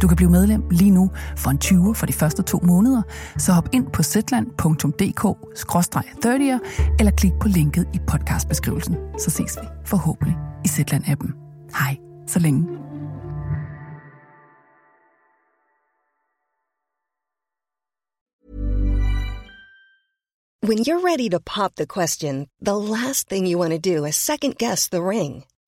Du kan blive medlem lige nu for en 20 for de første to måneder, så hop ind på zetland.dk-30'er eller klik på linket i podcastbeskrivelsen. Så ses vi forhåbentlig i Zetland-appen. Hej, så længe. When you're ready to pop the question, the last thing you want to do is second guess the ring.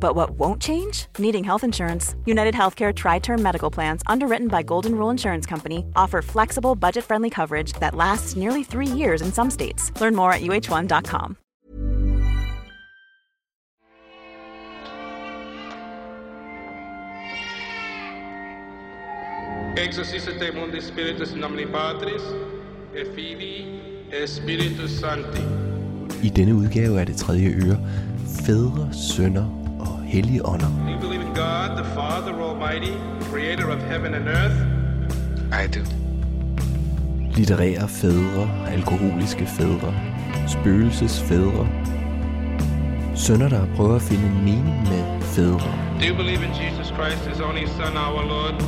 But what won't change? Needing health insurance. United Healthcare Tri Term Medical Plans, underwritten by Golden Rule Insurance Company, offer flexible, budget friendly coverage that lasts nearly three years in some states. Learn more at uh1.com. Exorciste mundi spiritus nomini Patris, et Filii, et Spiritus Sancti. I denne udgave af det tredje øre, fædre, sønner og hellige ånder. Do you believe in God, the Father Almighty, creator of heaven and earth? I do. Litterære fædre, alkoholiske fædre, spøgelsesfædre. Sønner, der prøver at finde en mening med fædre. Do you believe in Jesus Christ, his only Son, our Lord?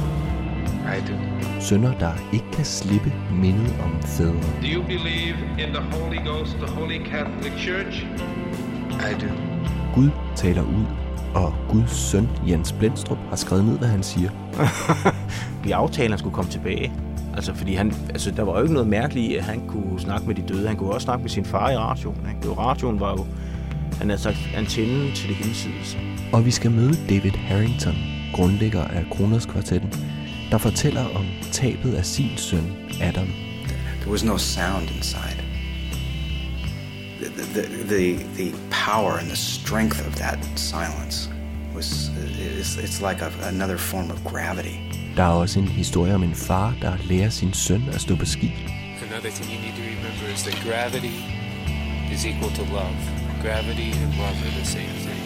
I do. Sønner, der ikke kan slippe mindet om fædre. Do you believe in the Holy Ghost, the Holy Catholic Church? I do. Gud taler ud, og Guds søn Jens Blendstrup har skrevet ned, hvad han siger. vi aftalte, at han skulle komme tilbage. Altså, fordi han, altså, der var jo ikke noget mærkeligt i, at han kunne snakke med de døde. Han kunne også snakke med sin far i radioen. Ikke? Var, radioen var jo, han havde sagt, antennen til det hinsides. Og vi skal møde David Harrington, grundlægger af Kroners Kvartetten, der fortæller om tabet af sin søn Adam. There was no sound inside. The, the, the, the power and the strength of that silence was, it's, it's like a, another form of gravity. Der er også en historie om en far, der lærer sin søn at stå på ski. Another thing you need to remember is that gravity is equal to love. Gravity and love are the same thing.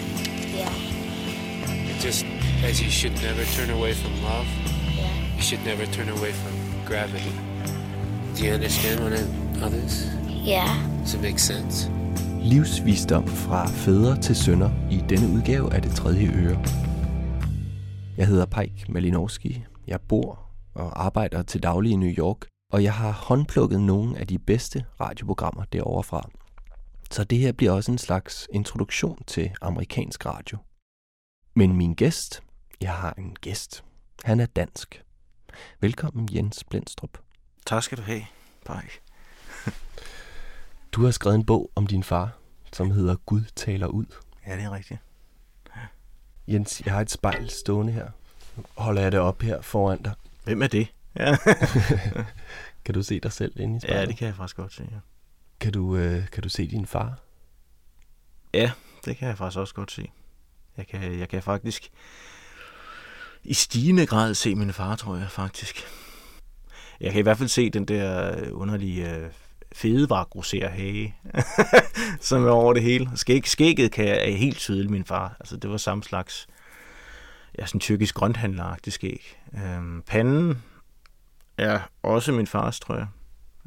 Yeah. It just as you should never turn away from love, Yeah. you should never turn away from gravity. Do you understand what I'm others? Yeah. Does it make sense? Livsvisdom fra fædre til sønner i denne udgave af det tredje øre. Jeg hedder Pejk Malinowski. Jeg bor og arbejder til daglig i New York, og jeg har håndplukket nogle af de bedste radioprogrammer derovre fra. Så det her bliver også en slags introduktion til amerikansk radio. Men min gæst, jeg har en gæst. Han er dansk. Velkommen Jens Blendstrup. Tak skal du have, Pike. Du har skrevet en bog om din far, som hedder Gud taler ud. Ja, det er rigtigt. Jens, jeg har et spejl stående her. Holder jeg det op her foran dig. Hvem er det? Ja, Kan du se dig selv inde i spejlet? ja det kan jeg faktisk godt se. Ja. Kan du, øh, kan du se din far? ja, det kan jeg faktisk også godt se. Jeg kan, jeg kan faktisk i stigende grad se min far, tror jeg faktisk. Jeg kan i hvert fald se den der underlige øh, fedevaregrosser hage, som er over det hele. Skæg, skægget kan jeg, er helt tydeligt min far. Altså, det var samme slags, ja, sådan tyrkisk grønthandleragtig skæg. Øhm, panden er også min fars, tror jeg.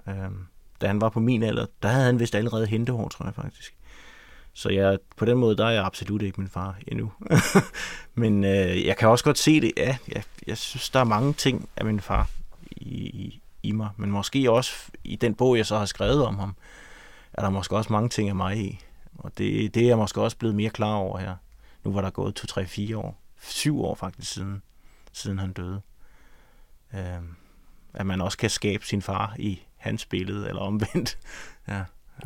Øhm, da han var på min alder, der havde han vist allerede hentehår, tror jeg faktisk. Så jeg, på den måde, der er jeg absolut ikke min far endnu. Men øh, jeg kan også godt se det. Ja, jeg, jeg synes, der er mange ting af min far i, i, i mig. Men måske også i den bog, jeg så har skrevet om ham, er der måske også mange ting af mig i. Og det, det er jeg måske også blevet mere klar over her. Nu var der gået 2, 3, 4 år. 7 år faktisk siden, siden han døde. Øh, at man også kan skabe sin far i hans billede, eller omvendt. ja.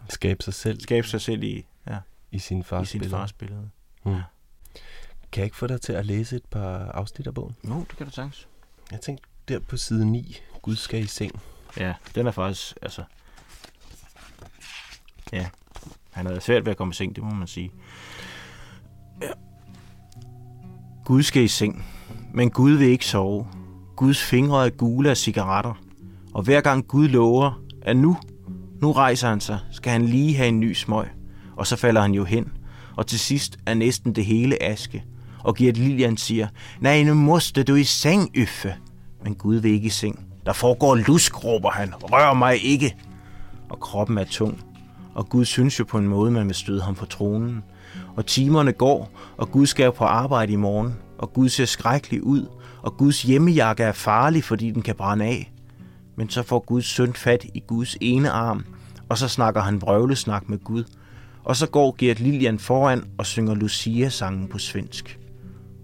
Skabe sig selv Skabe sig selv i, ja, i sin fars i sin billede. fars billede. Hmm. Kan jeg ikke få dig til at læse et par afsnit af bogen? Jo, det kan du sagtens. Jeg tænkte der på side 9, Gud skal i seng. Ja, den er faktisk, altså... Ja, han havde svært ved at komme i seng, det må man sige. Ja. Gud skal i seng, men Gud vil ikke sove. Guds fingre er gule af cigaretter. Og hver gang Gud lover, at nu, nu rejser han sig, skal han lige have en ny smøg. Og så falder han jo hen. Og til sidst er næsten det hele aske. Og Gert Lilian siger, nej, nu måste du i seng, Yffe. Men Gud vil ikke i seng. Der foregår lusk, råber han. Rør mig ikke. Og kroppen er tung. Og Gud synes jo på en måde, man vil støde ham på tronen. Og timerne går, og Gud skal på arbejde i morgen. Og Gud ser skrækkelig ud. Og Guds hjemmejakke er farlig, fordi den kan brænde af. Men så får Guds søn fat i Guds ene arm, og så snakker han brøvlesnak med Gud. Og så går Gert Lilian foran og synger Lucia-sangen på svensk.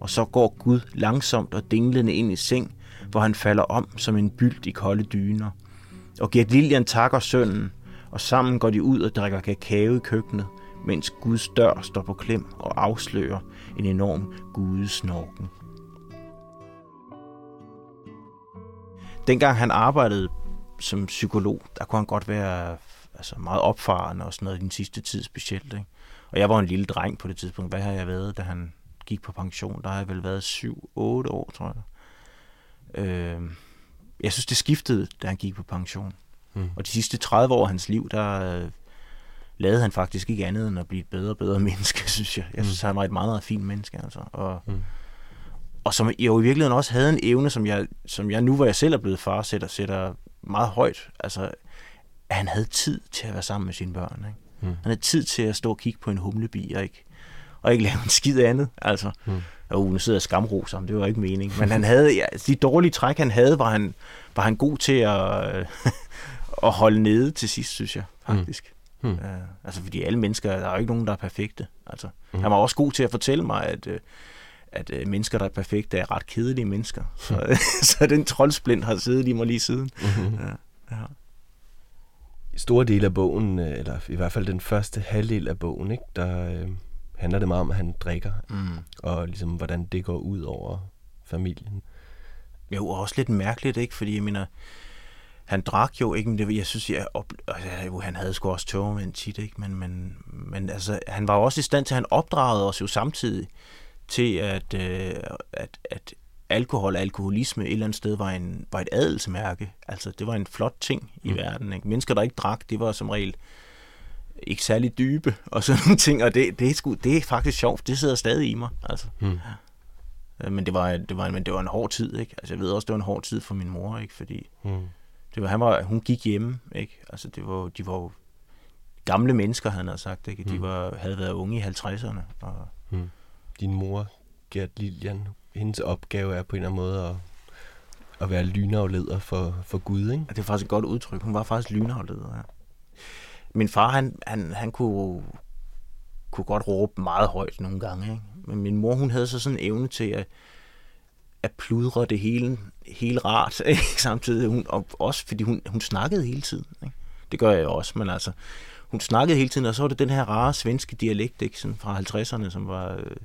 Og så går Gud langsomt og dinglende ind i seng, hvor han falder om som en bylt i kolde dyner. Og Gert Lilian takker sønnen, og sammen går de ud og drikker kakao i køkkenet, mens Guds dør står på klem og afslører en enorm gudesnorken. Dengang han arbejdede som psykolog, der kunne han godt være altså meget opfarende og sådan noget i den sidste tid specielt. Ikke? Og jeg var en lille dreng på det tidspunkt. Hvad har jeg været, da han gik på pension? Der har jeg vel været 7-8 år, tror jeg. Øh, jeg synes, det skiftede, da han gik på pension. Mm. Og de sidste 30 år af hans liv, der øh, lavede han faktisk ikke andet end at blive et bedre og bedre menneske, synes jeg. Jeg synes, mm. han var et meget, meget fint menneske. Altså. Og, mm. og som jo i virkeligheden også havde en evne, som jeg, som jeg nu, hvor jeg selv er blevet far, sætter, sætter meget højt. Altså, at han havde tid til at være sammen med sine børn. Ikke? Mm. Han havde tid til at stå og kigge på en humlebi og ikke, og ikke lave en skid andet. Altså, mm. Og nu sidder jeg skamros om, det var ikke mening. Men han havde, ja, de dårlige træk, han havde, var han, var han god til at, at holde nede til sidst, synes jeg, faktisk. Mm. Uh, altså, fordi alle mennesker, der er jo ikke nogen, der er perfekte. Altså, mm. Han var også god til at fortælle mig, at, øh, at øh, mennesker, der er perfekte, er ret kedelige mennesker. Så, mm. så den troldsplint har siddet i mig lige siden. Mm-hmm. Ja, ja. Store del af bogen, eller i hvert fald den første halvdel af bogen, ikke, der handler det meget om, at han drikker, mm. og ligesom, hvordan det går ud over familien. Jo, også lidt mærkeligt, ikke? Fordi jeg mener, han drak jo ikke, men det, jeg synes, jeg op, jo, han havde sgu også tørmænd tit, ikke? Men, men, men altså, han var jo også i stand til, at han opdragede os jo samtidig til, at, øh, at, at alkohol og alkoholisme et eller andet sted var, en, var et adelsmærke. Altså, det var en flot ting i mm. verden. Ikke? Mennesker, der ikke drak, det var som regel ikke særlig dybe og sådan nogle ting, og det, det, er, sgu, det er faktisk sjovt. Det sidder stadig i mig. Altså. Mm. Men det var, det var, men det var en hård tid, ikke? Altså, jeg ved også, det var en hård tid for min mor, ikke? Fordi mm. det var, han var, hun gik hjemme, ikke? Altså, det var, de var jo gamle mennesker, han havde sagt, ikke? De mm. var, havde været unge i 50'erne. Og... Mm. Din mor, Gert Lilian, hendes opgave er på en eller anden måde at, at være lynafleder for, for Gud, ikke? Det er faktisk et godt udtryk. Hun var faktisk lynafleder, ja. Min far, han, han, han kunne, kunne godt råbe meget højt nogle gange, ikke? Men min mor, hun havde så sådan en evne til at, at pludre det hele, hele rart, ikke? samtidig. Hun, og også fordi hun, hun snakkede hele tiden, ikke? Det gør jeg jo også, men altså, hun snakkede hele tiden, og så var det den her rare svenske dialekt, ikke? Sådan fra 50'erne, som var... Øh,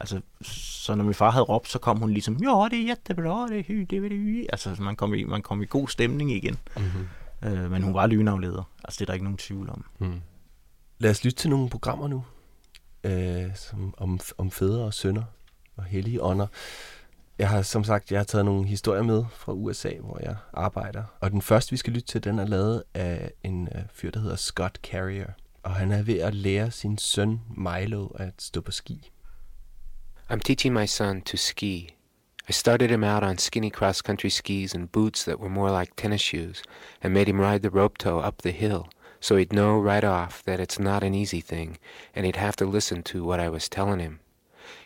altså, så når min far havde råbt, så kom hun ligesom, ja, det er jättebra, det er hy, det er det Altså, man kom, i, man kom i god stemning igen. Mm-hmm. Øh, men hun var lynafleder. Altså, det er der ikke nogen tvivl om. Mm. Lad os lytte til nogle programmer nu, øh, som, om, om fædre og sønner og hellige ånder. Jeg har som sagt jeg har taget nogle historier med fra USA, hvor jeg arbejder. Og den første, vi skal lytte til, den er lavet af en øh, fyr, der hedder Scott Carrier. Og han er ved at lære sin søn Milo at stå på ski. I'm teaching my son to ski. I started him out on skinny cross country skis and boots that were more like tennis shoes and made him ride the rope tow up the hill so he'd know right off that it's not an easy thing and he'd have to listen to what I was telling him.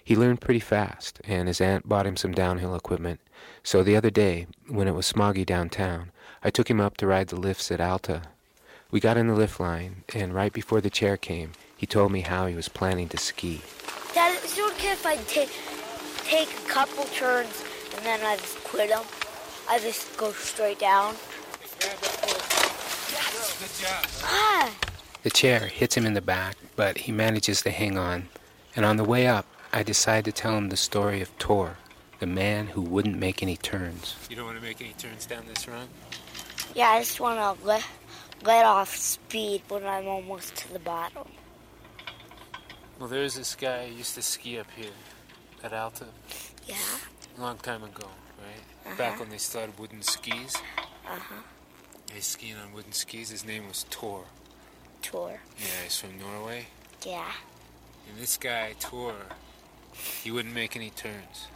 He learned pretty fast, and his aunt bought him some downhill equipment. So the other day, when it was smoggy downtown, I took him up to ride the lifts at Alta. We got in the lift line, and right before the chair came, he told me how he was planning to ski. Dad, is it okay if I take take a couple turns and then I just quit them? I just go straight down. Ah. The chair hits him in the back, but he manages to hang on. And on the way up, I decide to tell him the story of Tor, the man who wouldn't make any turns. You don't want to make any turns down this run? Yeah, I just want to let, let off speed when I'm almost to the bottom. Well, there's this guy who used to ski up here at Alta Yeah? a long time ago, right? Uh-huh. Back when they started wooden skis. Uh-huh. He's skiing on wooden skis. His name was Tor. Tor. Yeah, he's from Norway. Yeah. And this guy, Tor, he wouldn't make any turns.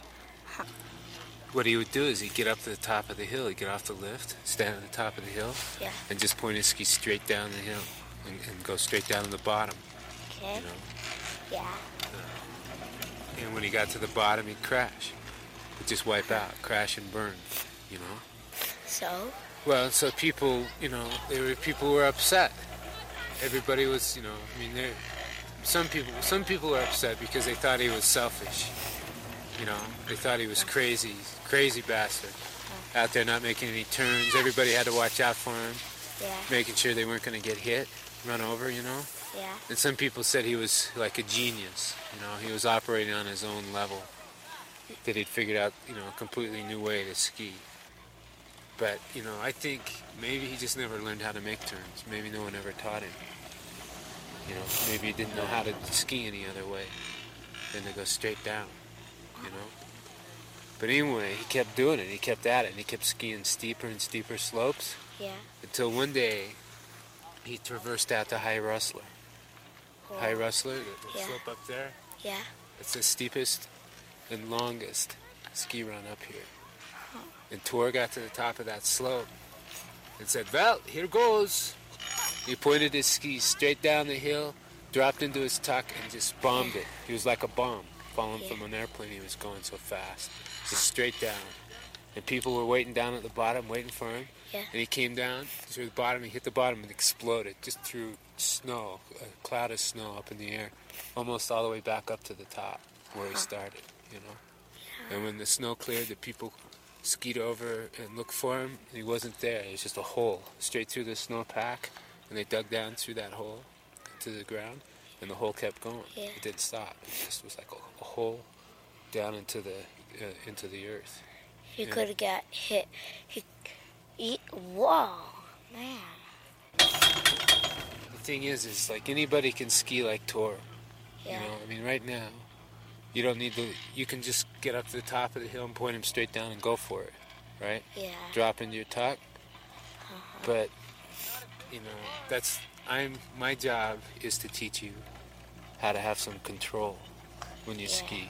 What he would do is he'd get up to the top of the hill, he'd get off the lift, stand at the top of the hill, Yeah. and just point his ski straight down the hill and, and go straight down to the bottom, Okay. you know. Yeah. And when he got to the bottom, he'd crash. He'd just wipe out, crash and burn, you know. So? Well, so people, you know, there were people who were upset. Everybody was, you know, I mean, there. Some people, some people were upset because they thought he was selfish. You know, they thought he was crazy, crazy bastard, out there not making any turns. Everybody had to watch out for him, Yeah. making sure they weren't going to get hit, run over. You know. Yeah. And some people said he was like a genius. You know, he was operating on his own level. That he'd figured out, you know, a completely new way to ski. But, you know, I think maybe he just never learned how to make turns. Maybe no one ever taught him. You know, maybe he didn't know how to ski any other way than to go straight down, you know. But anyway, he kept doing it. He kept at it. And he kept skiing steeper and steeper slopes Yeah. until one day he traversed out to High Rustler. High Rustler, the, Yeah. slope up there, Yeah. it's the steepest and longest ski run up here. Oh. And Tor got to the top of that slope and said, Well, here goes. He pointed his skis straight down the hill, dropped into his tuck, and just bombed it. He was like a bomb falling Yeah. from an airplane. He was going so fast, just straight down. And people were waiting down at the bottom, waiting for him. Yeah. And he came down through the bottom. He hit the bottom and exploded, just through snow, a cloud of snow up in the air, almost all the way back up to the top where he started. You know. And when the snow cleared, the people skied over and looked for him. And he wasn't there. It was just a hole straight through the snowpack. And they dug down through that hole to the ground, and the hole kept going. Yeah. It didn't stop. It just was like a, a hole down into the uh, into the earth. He Yeah. could have got hit. He, he. Whoa, man. The thing is, is like anybody can ski like Tor. Yeah. You know, I mean, right now, you don't need to. You can just get up to the top of the hill and point him straight down and go for it, right? Yeah. Drop into your tuck. Uh-huh. But you know, that's I'm. My job is to teach you how to have some control when you Yeah. ski.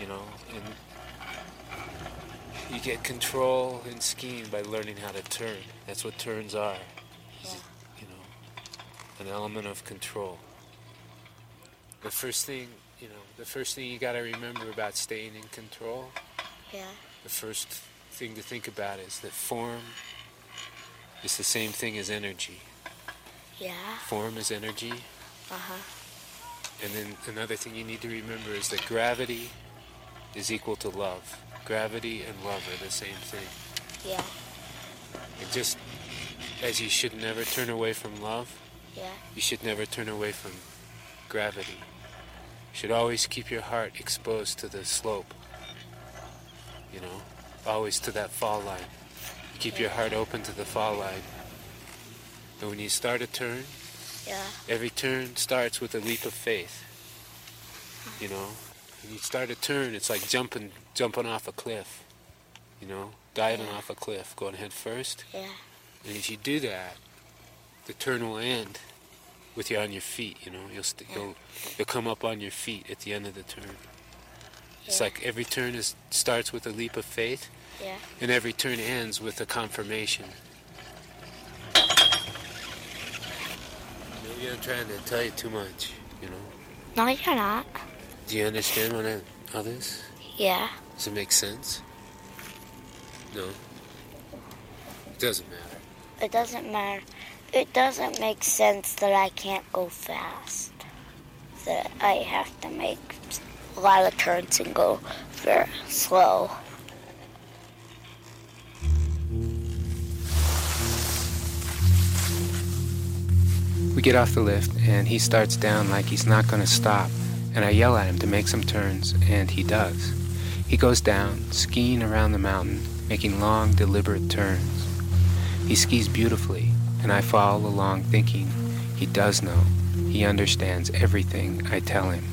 You know, and you get control in skiing by learning how to turn. That's what turns are. is, You know, an element of control. The first thing, you know, the first thing you got to remember about staying in control, Yeah. the first thing to think about is that form is the same thing as energy. Yeah. Form is energy, Uh huh. and then another thing you need to remember is that gravity is equal to love. Gravity and love are the same thing. Yeah. It just as you should never turn away from love, Yeah. you should never turn away from gravity. You should always keep your heart exposed to the slope. You know, always to that fall line. You keep your heart open to the fall line. And when you start a turn, Yeah. every turn starts with a leap of faith. You know, you start a turn, it's like jumping, jumping off a cliff. You know, diving Yeah. off a cliff, going head first. Yeah. And if you do that, the turn will end with you on your feet. You know, you'll st- you'll you'll come up on your feet at the end of the turn. It's Yeah. like every turn is starts with a leap of faith, Yeah. and every turn ends with a confirmation. Maybe I'm trying to tell you too much. You know, No, you're not. Do you understand what I, all this? Yeah. Does it make sense? No. It doesn't matter. It doesn't matter. It doesn't make sense that I can't go fast. That I have to make a lot of turns and go very slow. We get off the lift, and he starts down like he's not going to stop. And I yell at him to make some turns, and he does. He goes down, skiing around the mountain, making long, deliberate turns. He skis beautifully, and I follow along thinking he does know. He understands everything I tell him.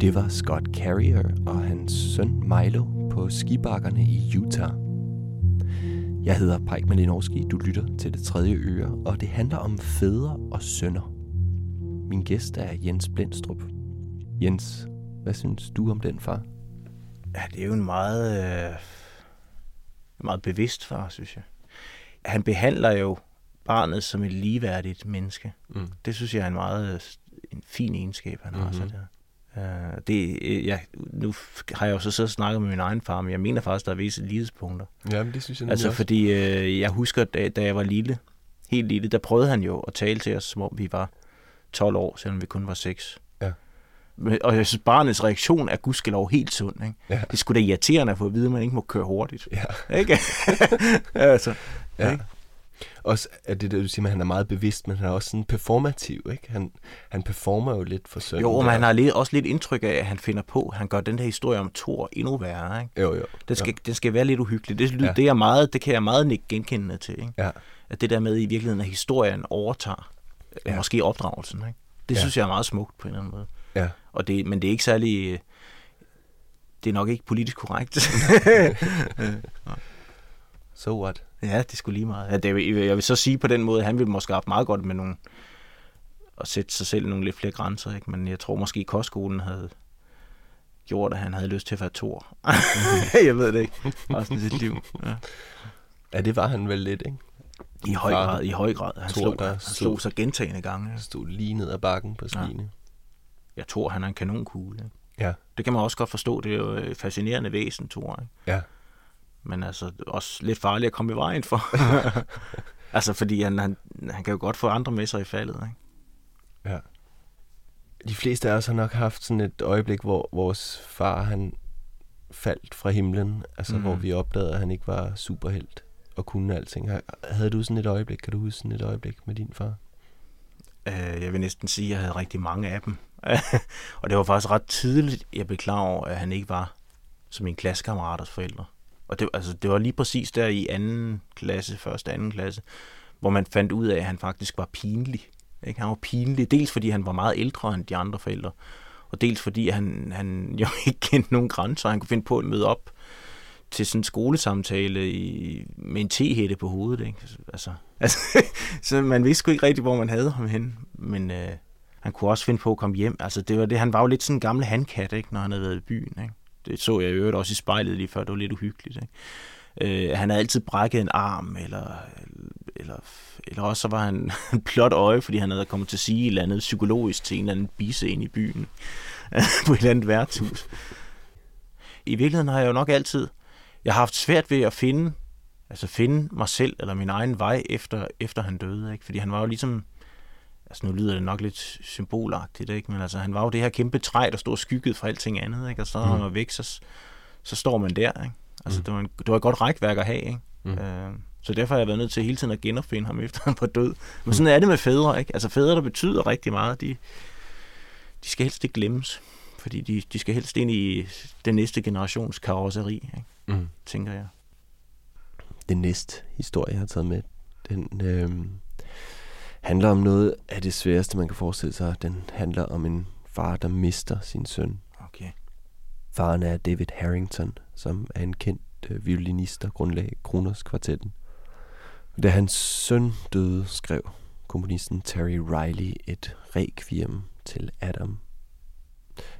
Det var Scott Carrier og hans søn Milo på skibakkerne i Utah. Jeg hedder Pike Malinowski, du lytter til Det Tredje Øre, og det handler om fædre og sønner. Min gæst er Jens Blendstrup. Jens, hvad synes du om den far? Ja, det er jo en meget, øh, meget bevidst far, synes jeg. Han behandler jo barnet som et ligeværdigt menneske. Mm. Det synes jeg er en meget øh, en fin egenskab, han mm-hmm. har så der. Uh, det, øh, ja, nu har jeg jo så siddet og snakket med min egen far, men jeg mener faktisk, der er visse lidespunkter. Ja, men det synes jeg Altså, også. fordi øh, jeg husker, da, da jeg var lille, helt lille, der prøvede han jo at tale til os, som om vi var 12 år, selvom vi kun var 6. Ja. Men, og jeg synes, barnets reaktion er gudskelov helt sund. Ikke? Ja. Det skulle da irriterende at få at vide, at man ikke må køre hurtigt. Ja. Ikke? altså, Ja. Ikke? Også at det, der, du siger, at han er meget bevidst, men han er også sådan performativ, ikke? Han, han performer jo lidt for sønnen. Jo, men han har lidt, også lidt indtryk af, at han finder på, han gør den der historie om Thor endnu værre. Ikke? Jo, jo. Den skal, jo. den skal være lidt uhyggelig. Det, Ja. det, er meget, det kan jeg meget ikke genkendende til. Ikke? Ja. At det der med i virkeligheden, at historien overtager, Ja. måske opdragelsen. Ikke? Det Ja. ja. synes jeg er meget smukt på en eller anden måde. Ja. Og det, men det er ikke særlig... øh, Det er nok ikke politisk korrekt. So what? Ja, det skulle lige meget. Ja, det, jeg vil så sige på den måde, at han ville måske have meget godt med nogle at sætte sig selv nogle lidt flere grænser, ikke? men jeg tror måske, at kostskolen havde gjort, at han havde lyst til at være Thor. jeg ved det ikke. Resten af sit liv. Ja. Ja, det var han vel lidt, ikke? I høj Far, grad, i høj grad. Han, Thor, slog, der han slog- slog sig gentagende gange. Han stod lige ned ad bakken på skiene. Jeg tror, han er en kanonkugle. Ikke? Ja. Det kan man også godt forstå. Det er jo et fascinerende væsen, Thor. Ikke? Ja. Men altså også lidt farligt at komme i vejen for. altså, fordi han, han, han kan jo godt få andre med sig i faldet. Ikke? Ja. De fleste af os har nok haft sådan et øjeblik, hvor vores far, han faldt fra himlen. Altså, mm. hvor vi opdagede, at han ikke var superhelt og kunne alting. Havde du sådan et øjeblik? Kan du huske sådan et øjeblik med din far? Øh, jeg vil næsten sige, at jeg havde rigtig mange af dem. og det var faktisk ret tidligt, jeg blev klar over, at han ikke var som min klassekammeraters forældre. Og det, altså, det var lige præcis der i anden klasse, første anden klasse, hvor man fandt ud af, at han faktisk var pinlig. Ikke? Han var pinlig, dels fordi han var meget ældre end de andre forældre, og dels fordi han, han jo ikke kendte nogen grænser. Han kunne finde på at møde op til sådan en skolesamtale i, med en tehætte på hovedet. Ikke? Altså, altså, altså, så man vidste sgu ikke rigtig, hvor man havde ham hen. Men øh, han kunne også finde på at komme hjem. Altså, det var det, han var jo lidt sådan en gammel handkat, ikke, når han havde været i byen. Ikke? Det så jeg i øvrigt også i spejlet lige før. Det var lidt uhyggeligt. Ikke? Øh, han havde altid brækket en arm, eller, eller, eller også så var han en plot øje, fordi han havde kommet til at sige et eller andet psykologisk til en eller anden bisse ind i byen på et eller andet værtshus. I virkeligheden har jeg jo nok altid jeg har haft svært ved at finde, altså finde mig selv eller min egen vej efter, efter han døde, ikke? Fordi han var jo ligesom, altså nu lyder det nok lidt symbolagtigt, ikke? Men altså han var jo det her kæmpe træ, der stod skygget fra alting andet, ikke? Og så når han var væk, så, så står man der, ikke? Altså Mm. det, var en, det var et godt rækværk at have, ikke? Mm. Øh, så derfor har jeg været nødt til hele tiden at genopfinde ham, efter han var død. Men sådan er det med fædre, ikke? Altså fædre, der betyder rigtig meget, de, de skal helst ikke glemmes. Fordi de, de skal helst ind i den næste generations karosseri, ikke? Mm. tænker jeg. Den næste historie, jeg har taget med, den øh, handler om noget af det sværeste, man kan forestille sig. Den handler om en far, der mister sin søn. Okay. Faren er David Harrington, som er en kendt øh, violinist, der grundlagde Kroners kvartetten. Da hans søn døde, skrev komponisten Terry Riley et requiem til Adam.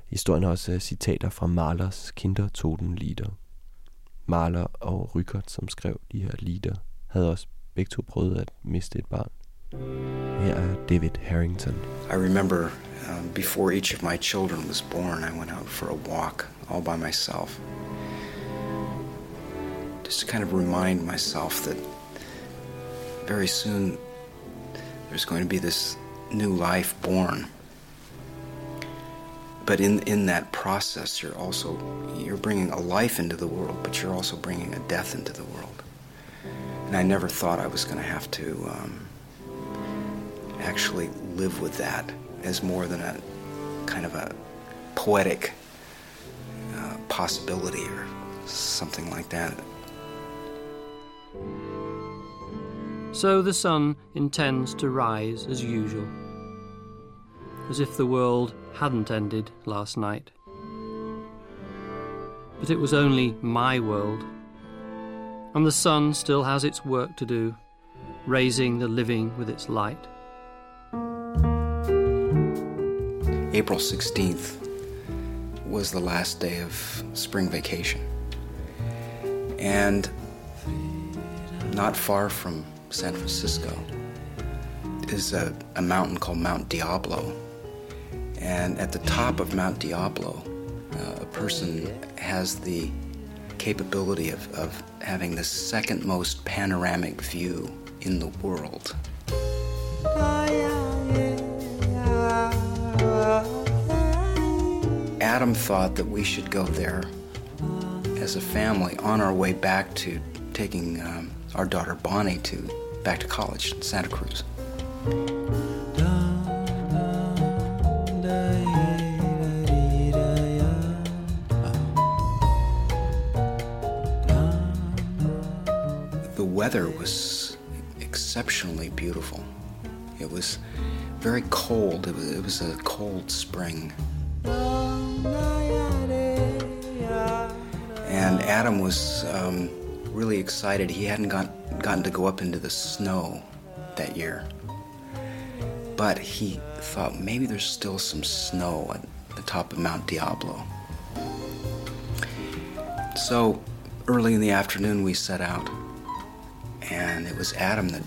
Historien har også øh, citater fra Mahlers Kindertotenlieder. Mahler og Rykert, som skrev de her lieder, havde også begge to prøvet at miste et barn. Her er David Harrington. I remember um, before each of my children was born, I went out for a walk all by myself. Just to kind of remind myself that very soon there's going to be this new life born. But in, in that process, you're also you're bringing a life into the world, but you're also bringing a death into the world. And I never thought I was going to have to um, actually live with that as more than a kind of a poetic uh, possibility or something like that. So the sun intends to rise as usual, as if the world hadn't ended last night. But it was only my world, and the sun still has its work to do, raising the living with its light. April 16th was the last day of spring vacation. And not far from San Francisco is a, a mountain called Mount Diablo. And at the top of Mount Diablo, uh, a person has the capability of, of having the second most panoramic view in the world. Adam thought that we should go there as a family on our way back to taking um, our daughter Bonnie to back to college in Santa Cruz. The weather was exceptionally beautiful. It was very cold. It was, it was a cold spring. And Adam was um, really excited. He hadn't got, gotten to go up into the snow that year. But he thought maybe there's still some snow at the top of Mount Diablo. So early in the afternoon, we set out. And it was Adam that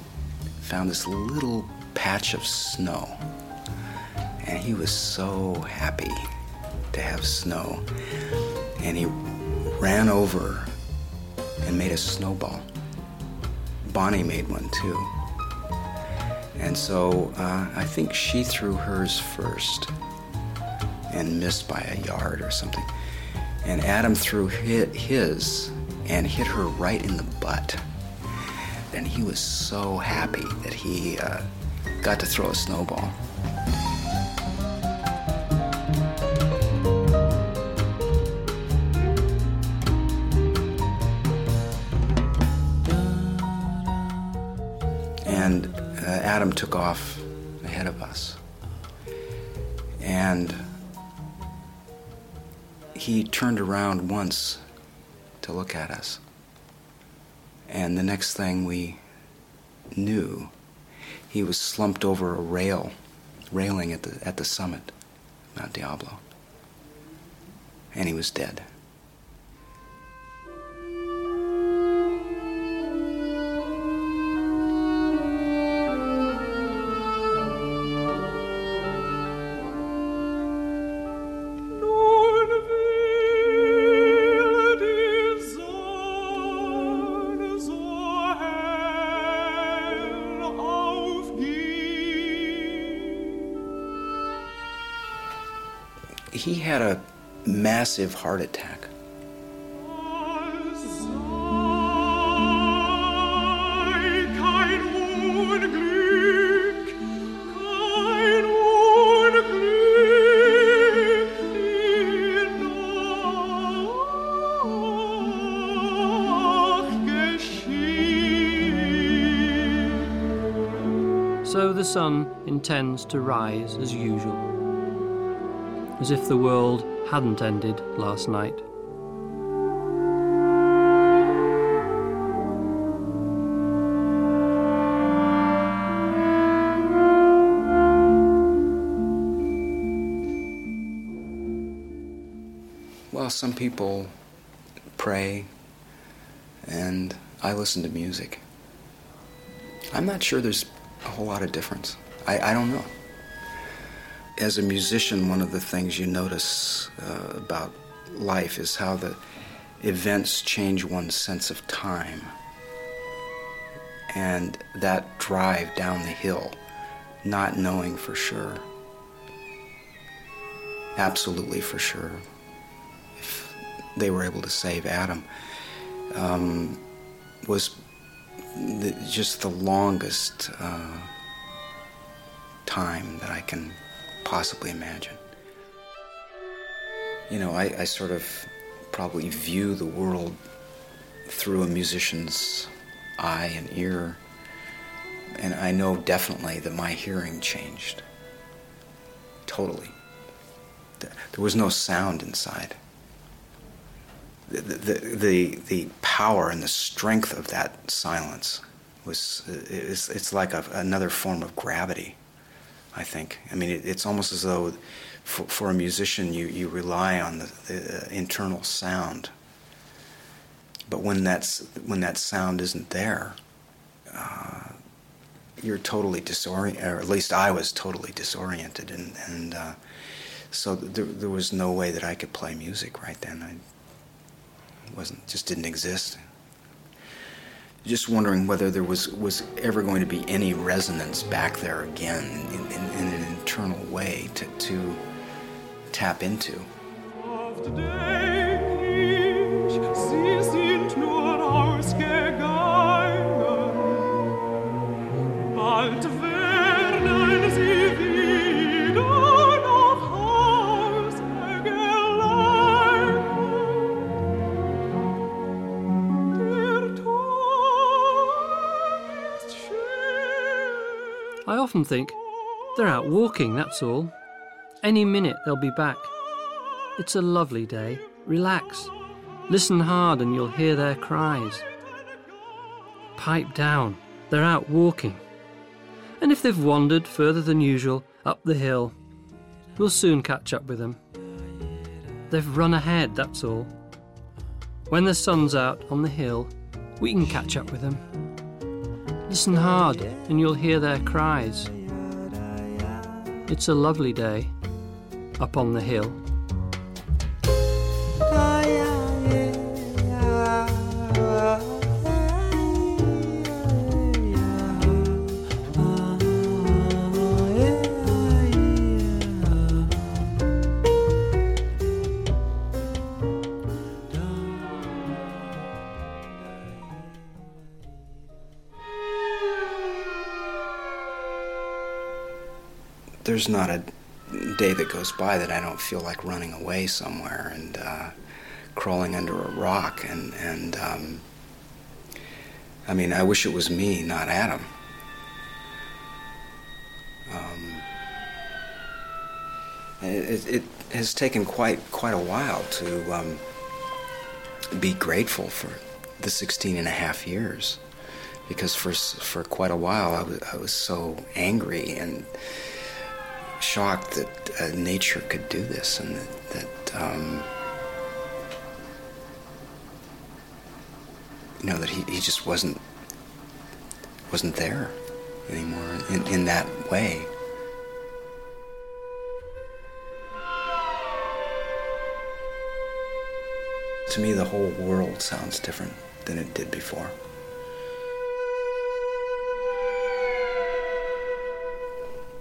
found this little patch of snow. He was so happy to have snow. And he ran over and made a snowball. Bonnie made one too. And so uh, I think she threw hers first and missed by a yard or something. And Adam threw his and hit her right in the butt. And he was so happy that he uh, got to throw a snowball. Took off ahead of us. And he turned around once to look at us. And the next thing we knew, he was slumped over a rail, railing at the, at the summit, Mount Diablo. And he was dead. Massive heart attack. So the sun intends to rise as usual, as if the world hadn't ended last night. Well, some people pray, and I listen to music. I'm not sure there's a whole lot of difference. I, I don't know. As a musician, one of the things you notice uh, about life is how the events change one's sense of time. And that drive down the hill, not knowing for sure, absolutely for sure, if they were able to save Adam, um, was the, just the longest uh, time that I can possibly imagine. You know, I, I sort of probably view the world through a musician's eye and ear, and I know definitely that my hearing changed. Totally. There was no sound inside. The, the, the, the power and the strength of that silence was, it's, it's like a, another form of gravity, I think. I mean, it, it's almost as though for, for a musician, you, you rely on the, the internal sound. But when that's when that sound isn't there, uh, you're totally disoriented, or at least I was totally disoriented, and and uh, so there, there was no way that I could play music right then. I wasn't just didn't exist. Just wondering whether there was was ever going to be any resonance back there again in, in, in an internal way to to tap into. Often think they're out walking, that's all. Any minute they'll be back. It's a lovely day. Relax. Listen hard and you'll hear their cries. Pipe down. They're out walking. And if they've wandered further than usual up the hill, we'll soon catch up with them. They've run ahead, that's all. When the sun's out on the hill, we can catch up with them. Listen hard and you'll hear their cries. It's a lovely day up on the hill. There's not a day that goes by that I don't feel like running away somewhere and uh, crawling under a rock. And, and um, I mean, I wish it was me, not Adam. Um, it, it, has taken quite quite a while to um, be grateful for the 16 and a half years because for for quite a while I was, I was so angry and shocked that uh, nature could do this and that, that um, you know that he, he just wasn't wasn't there anymore in, in that way. To me, the whole world sounds different than it did before.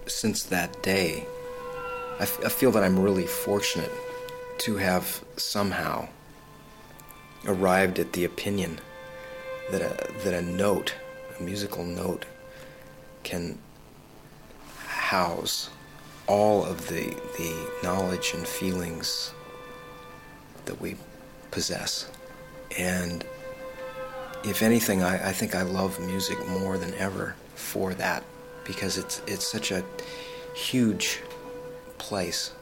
Since that day, I, f- I feel that I'm really fortunate to have somehow arrived at the opinion that a, that a note, a musical note, can house all of the, the knowledge and feelings that we possess. And if anything, I, I think I love music more than ever for that because it's it's such a huge place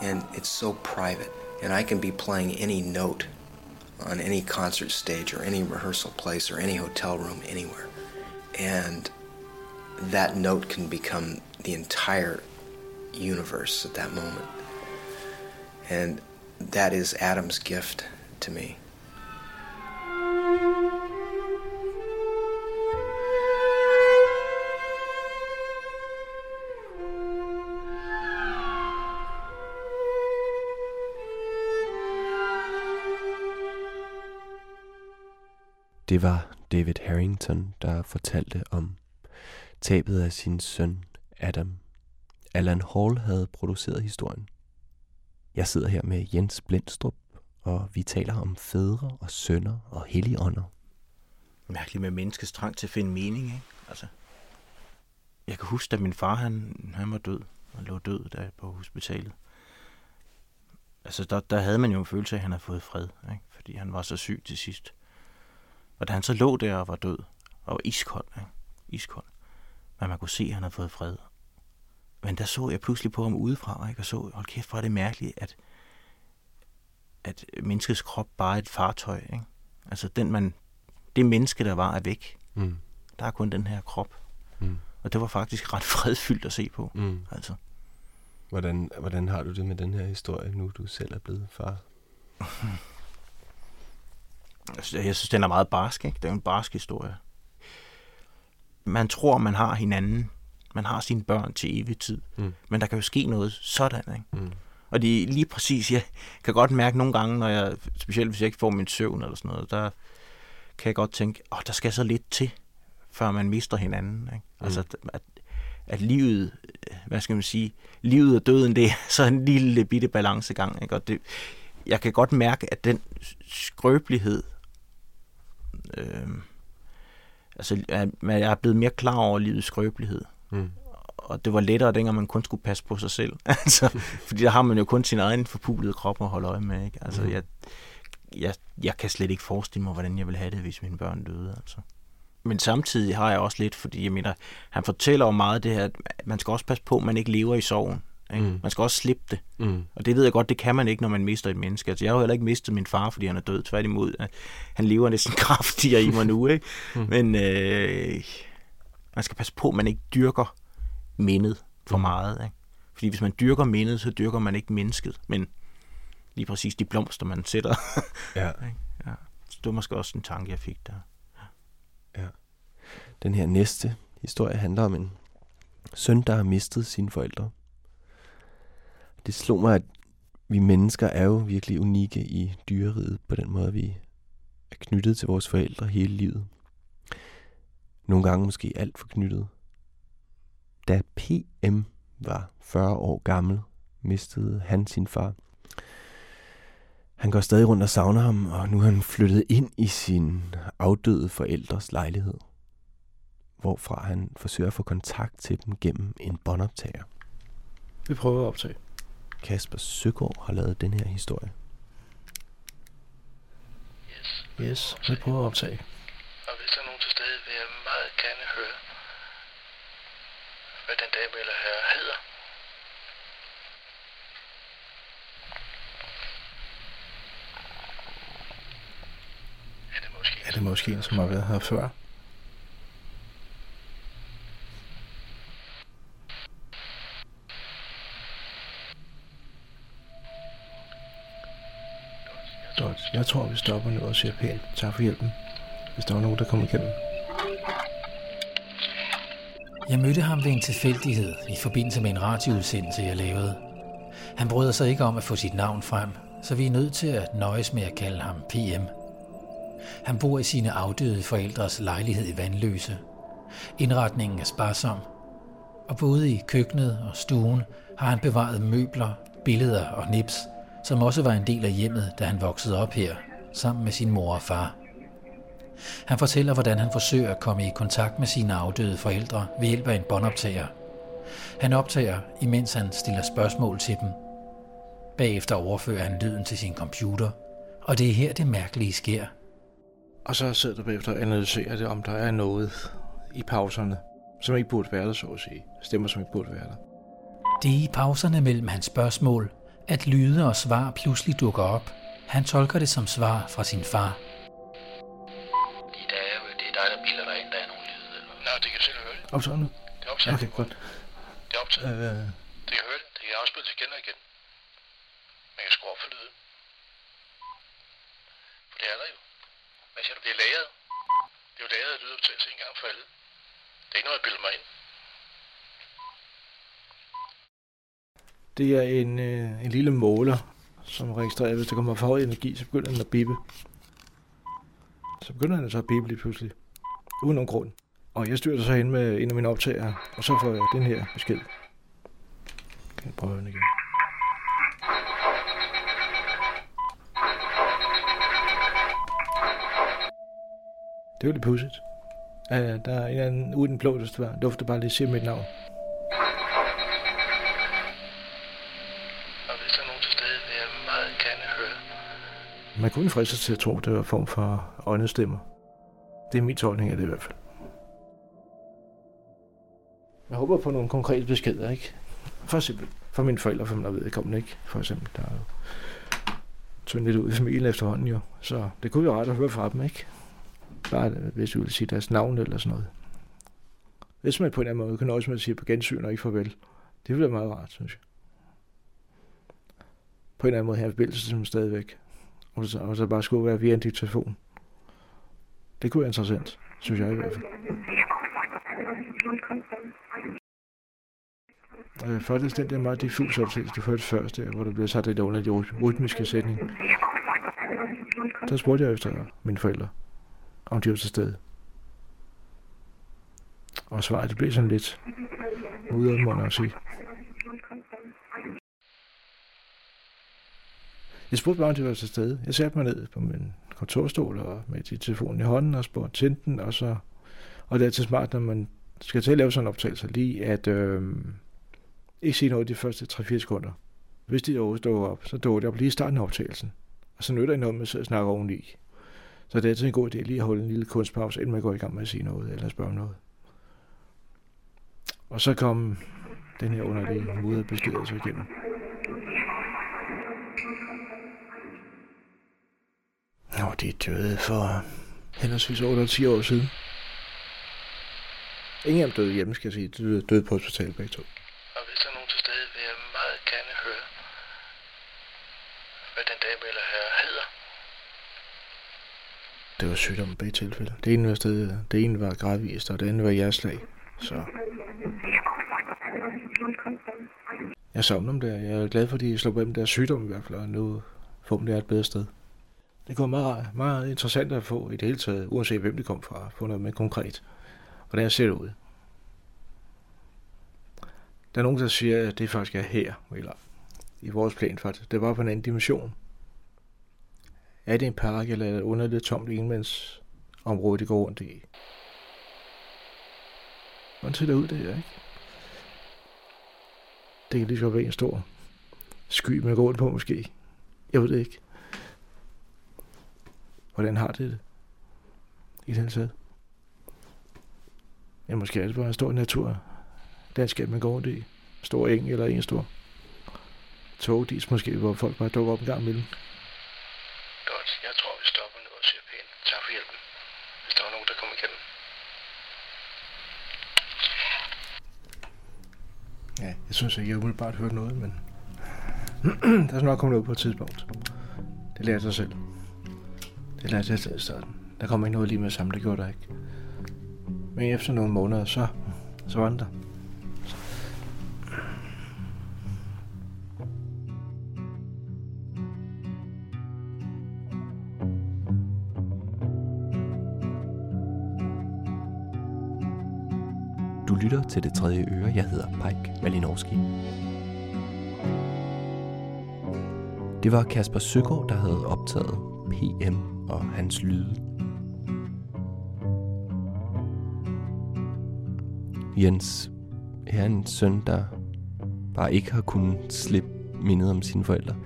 and it's so private. And I can be playing any note on any concert stage or any rehearsal place or any hotel room anywhere. And that note can become the entire universe at that moment. And that is Adam's gift to me Det var David Harrington, der fortalte om tabet af sin søn Adam. Alan Hall havde produceret historien. Jeg sidder her med Jens Blindstrup, og vi taler om fædre og sønner og helligånder. mærkeligt med menneskets trang til at finde mening, ikke? Altså, jeg kan huske, at min far, han, han var død, og lå død der på hospitalet. Altså, der, der havde man jo en følelse af, at han havde fået fred, ikke? fordi han var så syg til sidst. Og da han så lå der og var død, og var iskold, ikke? iskold, men man kunne se, at han havde fået fred. Men der så jeg pludselig på ham udefra, ikke? og så, hold kæft, hvor er det mærkeligt, at, at menneskets krop bare er et fartøj. Ikke? Altså, den man, det menneske, der var, er væk. Mm. Der er kun den her krop. Mm. Og det var faktisk ret fredfyldt at se på. Mm. Altså. Hvordan, hvordan har du det med den her historie, nu du selv er blevet far? Altså, jeg synes, den er meget barsk. Ikke? Det er jo en barsk historie. Man tror, man har hinanden. Man har sine børn til evig tid. Mm. Men der kan jo ske noget sådan. Ikke? Mm. Og det er lige præcis, jeg kan godt mærke nogle gange, når jeg, specielt hvis jeg ikke får min søvn eller sådan noget, der kan jeg godt tænke, åh, der skal så lidt til, før man mister hinanden. Ikke? Mm. Altså, at, at livet, hvad skal man sige, livet og døden, det er så en lille bitte balancegang. Ikke? Og det, jeg kan godt mærke, at den skrøbelighed, øh, altså, at jeg er blevet mere klar over livets skrøbelighed. Mm. Og det var lettere, dengang man kun skulle passe på sig selv. altså, fordi der har man jo kun sin egen forpulede krop at holde øje med. Ikke? Altså, Mm. jeg, jeg, jeg kan slet ikke forestille mig, hvordan jeg ville have det, hvis mine børn døde. Altså. Men samtidig har jeg også lidt, fordi jeg mener, han fortæller jo meget det her, at man skal også passe på, at man ikke lever i sorgen. Ikke? Mm. Man skal også slippe det. Mm. Og det ved jeg godt, det kan man ikke, når man mister et menneske. Altså, jeg har jo heller ikke mistet min far, fordi han er død. Tværtimod, at han lever næsten kraftigere i mig nu. Ikke? Mm. Men øh, man skal passe på, at man ikke dyrker mindet for Mm. meget. Ikke? Fordi hvis man dyrker mindet, så dyrker man ikke mennesket, men lige præcis de blomster, man sætter. Ja. Ja. Så det var måske også en tanke, jeg fik der. Den her næste historie handler om en søn, der har mistet sine forældre. Det slog mig, at vi mennesker er jo virkelig unikke i dyreriget på den måde, vi er knyttet til vores forældre hele livet. Nogle gange måske alt for knyttet. Da PM var 40 år gammel, mistede han sin far. Han går stadig rundt og savner ham, og nu er han flyttet ind i sin afdøde forældres lejlighed hvorfra han forsøger at få kontakt til dem gennem en båndoptager. Vi prøver at optage. Kasper Søgaard har lavet den her historie. Yes, vi prøver at optage. Og hvis der er nogen til stede, vil jeg meget gerne høre, hvad den dame eller herre hedder. Er det måske Er det måske en, som har været her før? Jeg tror, vi stopper nu og siger pænt tak for hjælpen. Hvis der var nogen, der kom igennem. Jeg mødte ham ved en tilfældighed i forbindelse med en radioudsendelse, jeg lavede. Han bryder sig ikke om at få sit navn frem, så vi er nødt til at nøjes med at kalde ham PM. Han bor i sine afdøde forældres lejlighed i Vandløse. Indretningen er sparsom, og både i køkkenet og stuen har han bevaret møbler, billeder og nips, som også var en del af hjemmet, da han voksede op her, sammen med sin mor og far. Han fortæller, hvordan han forsøger at komme i kontakt med sine afdøde forældre ved hjælp af en båndoptager. Han optager, imens han stiller spørgsmål til dem. Bagefter overfører han lyden til sin computer, og det er her det mærkelige sker. Og så sidder du bagefter og analyserer det, om der er noget i pauserne, som ikke burde være der, så at sige. Stemmer, som ikke burde være der. Det er i pauserne mellem hans spørgsmål, at lyde og svar pludselig dukker op. Han tolker det som svar fra sin far. de dage, det er dig, der bilder dig ind, der er nogle lyde? Eller? Nå, det kan du selv høre det. Optager nu? Det er optaget. Okay, godt. Det er optaget. Øh, Det kan høre det. Det kan afspilles igen og igen. Man kan skrue op for lyden. For det er der jo. Hvad siger du? Det er lagret. Det er jo lagret lydoptagelse en gang for alle. Det er ikke noget, jeg bilder mig ind. Det er en, øh, en lille måler, som registrerer, hvis der kommer for høj energi, så begynder den at bippe. Så begynder den så at bippe lige pludselig. Uden nogen grund. Og jeg styrer så hen med en af mine optagere, og så får jeg den her besked. Kan jeg prøve den igen. Det var lidt pudsigt. Uh, der er en eller anden uden blå, der dufter bare lidt siger mit navn. Og hvis der er nogen til stede, vil jeg meget gerne høre. Man kunne fristes til at tro, at det var en form for åndestemmer. Det er min tolkning af det i hvert fald. Jeg håber på nogle konkrete beskeder, ikke? For eksempel for mine forældre, for man ved kommer ikke. For eksempel, der er jo tyndt lidt ud i familien efterhånden jo. Så det kunne være ret at høre fra dem, ikke? Bare hvis du ville sige deres navn eller sådan noget. Hvis man på en eller anden måde kan nøjes med at sige på gensyn og ikke farvel. Det ville være meget rart, synes jeg. På en eller anden måde have en forbindelse dem stadigvæk. Og så, og så bare skulle være via en diktafon. Det kunne være interessant, synes jeg i hvert fald. Øh, jeg faktisk den der meget diffus optagelse, du hørte først, der, hvor der blev sat lidt under de rytmiske sætning. Der spurgte jeg efter mine forældre, om de var til stede. Og svaret, det blev sådan lidt mudret, må jeg sige. Jeg spurgte bare, om de var til stede. Jeg satte mig ned på min kontorstol og med telefonen i hånden og spurgte tændte den, og så... Og det er til smart, når man skal til at lave sådan en optagelse, lige at øh, ikke sige noget de første 3-4 sekunder. Hvis de overhovedet står op, så dukker det op lige i starten af optagelsen. Og så nytter det noget med at snakke oveni. Så det er altid en god idé lige at holde en lille kunstpause, inden man går i gang med at sige noget eller spørge om noget. Og så kom den her underlige mudder beskeder så igennem. Nå, de er døde for henholdsvis 8 10 år siden. Ingen af dem døde hjemme, skal jeg sige. De døde på hospitalet begge to. Og hvis der er nogen til stede, vil jeg meget gerne høre, hvad den dame eller herre hedder. Det var sygdom i begge tilfælde. Det ene var, sted, det ene var gradvist, og det andet var hjerteslag. Så jeg savner dem der. Jeg er glad for, at de slår på dem der sygdom i hvert fald, og nu får dem der et bedre sted. Det går meget, meget interessant at få i det hele taget, uanset hvem det kom fra, få noget med konkret. Hvordan ser det ud? Der er nogen, der siger, at det faktisk er her, eller i vores plan faktisk. Det var på en anden dimension. Er det en park, eller er det underligt tomt område, det går rundt i? Hvordan ser det ud, det her, ikke? Det kan lige så være en stor sky, man går rundt på måske. Jeg ved det ikke. Hvordan har det det? I den tid? Ja, måske er det bare en stor natur. Landskab, man går rundt i. Stor eng eller en stor togdis måske, hvor folk bare dukker op en gang imellem. Godt, jeg tror, vi stopper nu og siger pænt. Tak for hjælpen, hvis der var nogen, der kom igennem. Ja, jeg synes ikke, jeg umiddelbart hørt noget, men der er nok kommet noget på et tidspunkt. Det lærer sig selv. Det lader jeg til starten. Der kommer ikke noget lige med sammen, det gjorde der ikke. Men efter nogle måneder, så, så var den der. Du lytter til det tredje øre. Jeg hedder Pike Malinowski. Det var Kasper Søgaard, der havde optaget PM og hans lyde. Jens, her er en søn, der bare ikke har kunnet slippe mindet om sine forældre.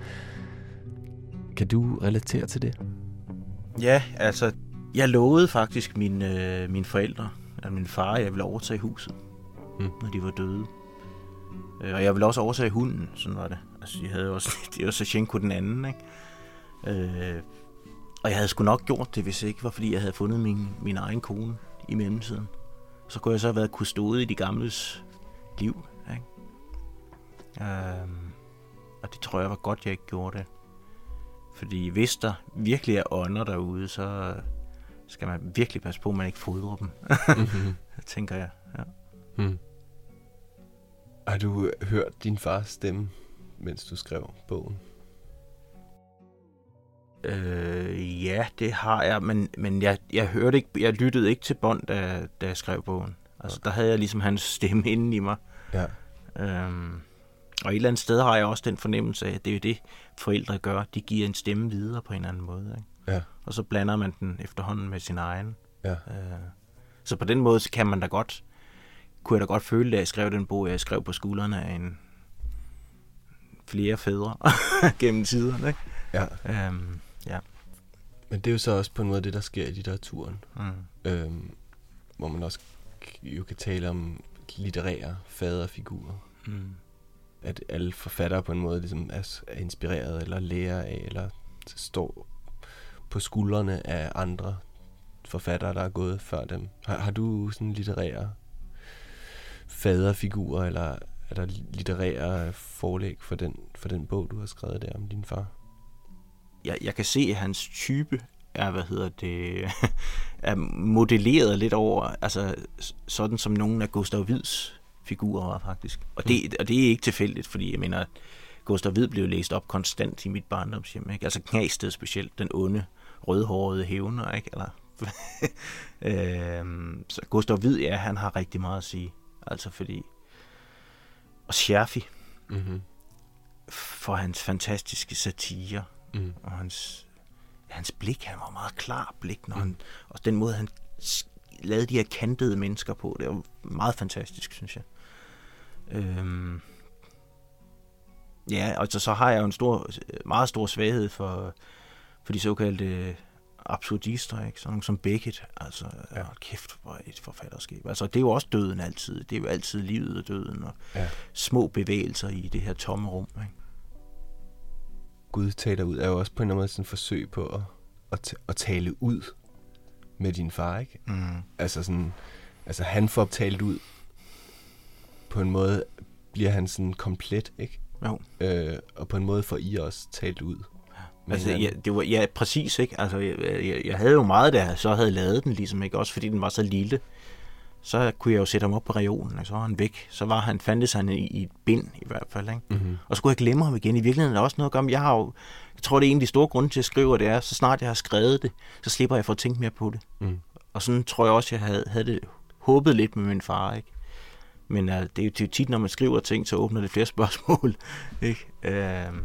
Kan du relatere til det? Ja, altså, jeg lovede faktisk mine, øh, mine forældre, at min far, jeg ville overtage huset, mm. når de var døde. Øh, og jeg ville også overtage hunden, sådan var det. Altså, jeg havde også, det var Sachenko den anden, ikke? Øh, og jeg havde sgu nok gjort det, hvis ikke var, fordi jeg havde fundet min, min egen kone i mellemtiden. Så kunne jeg så have været kustode i de gamles liv. Ikke? Øhm, og det tror jeg var godt, jeg ikke gjorde det. Fordi hvis der virkelig er ånder derude, så skal man virkelig passe på, at man ikke fodrer dem. mm-hmm. tænker jeg. Ja. Mm. Har du hørt din fars stemme, mens du skrev bogen? Øh, ja, det har jeg, men, men jeg, jeg hørte ikke, jeg lyttede ikke til bånd, da, da jeg skrev bogen. Altså, okay. der havde jeg ligesom hans stemme inde i mig. Ja. Øhm, og et eller andet sted har jeg også den fornemmelse af, at det er jo det, forældre gør. De giver en stemme videre på en eller anden måde. Ikke? Ja. Og så blander man den efterhånden med sin egen. Ja. Øh, så på den måde så kan man da godt, kunne jeg da godt føle, da jeg skrev den bog, jeg skrev på skuldrene af en flere fædre gennem tiderne. Ikke? Ja. Øhm, ja. Men det er jo så også på en måde det, der sker i litteraturen. Mm. Øhm, hvor man også jo kan tale om litterære faderfigurer. Mm. At alle forfattere på en måde ligesom er, er inspireret eller lærer af, eller står på skuldrene af andre forfattere, der er gået før dem. Har, har du sådan litterære faderfigurer, eller er der litterære forlæg for den, for den bog, du har skrevet der om din far? Jeg, jeg kan se, at hans type er, hvad hedder det, er modelleret lidt over, altså sådan som nogle af Gustav Hvids figurer var faktisk. Og det, og det er ikke tilfældigt, fordi jeg mener, Gustav Hvid blev læst op konstant i mit barndomshjem. Ikke? Altså Knagsted specielt, den onde, rødhårede hævner, ikke? Eller, øhm, så Gustav Hvid, ja, han har rigtig meget at sige. Altså fordi... Og Scherfi, Mm-hmm. for hans fantastiske satire, Mm. og hans, hans blik, han var meget klar blik, når han, og den måde, han lavede de her kantede mennesker på, det var meget fantastisk, synes jeg. Øhm, ja, og så, så har jeg jo en stor, meget stor svaghed for, for de såkaldte absurdister, ikke? Sådan nogle som Beckett, altså, ja. kæft, hvor et forfatterskab. Altså, det er jo også døden altid. Det er jo altid livet og døden, og Ja. små bevægelser i det her tomme rum, ikke? Gud taler ud er jo også på en eller anden måde sådan et forsøg på at, at, tale ud med din far, ikke? Mm. Altså sådan, altså han får talt ud på en måde, bliver han sådan komplet, ikke? Jo. Øh, og på en måde får I også talt ud. med Altså, ja, det var, ja, præcis, ikke? Altså, jeg, jeg, jeg havde jo meget, jeg så havde lavet den, ligesom, ikke? Også fordi den var så lille. Så kunne jeg jo sætte ham op på reolen, og så var han væk. Så var han, fandtes han i, et bind, i hvert fald, ikke? Mhm. Og så kunne jeg glemme ham igen. I virkeligheden er der også noget at gøre med, jeg har jo, jeg tror, det er en af de store grunde til, at jeg skriver, det er, så snart jeg har skrevet det, så slipper jeg for at tænke mere på det. Mm. Og sådan tror jeg også, jeg havde, havde det håbet lidt med min far, ikke? Men uh, det, er jo, tit, når man skriver ting, så åbner det flere spørgsmål, ikke? Uh,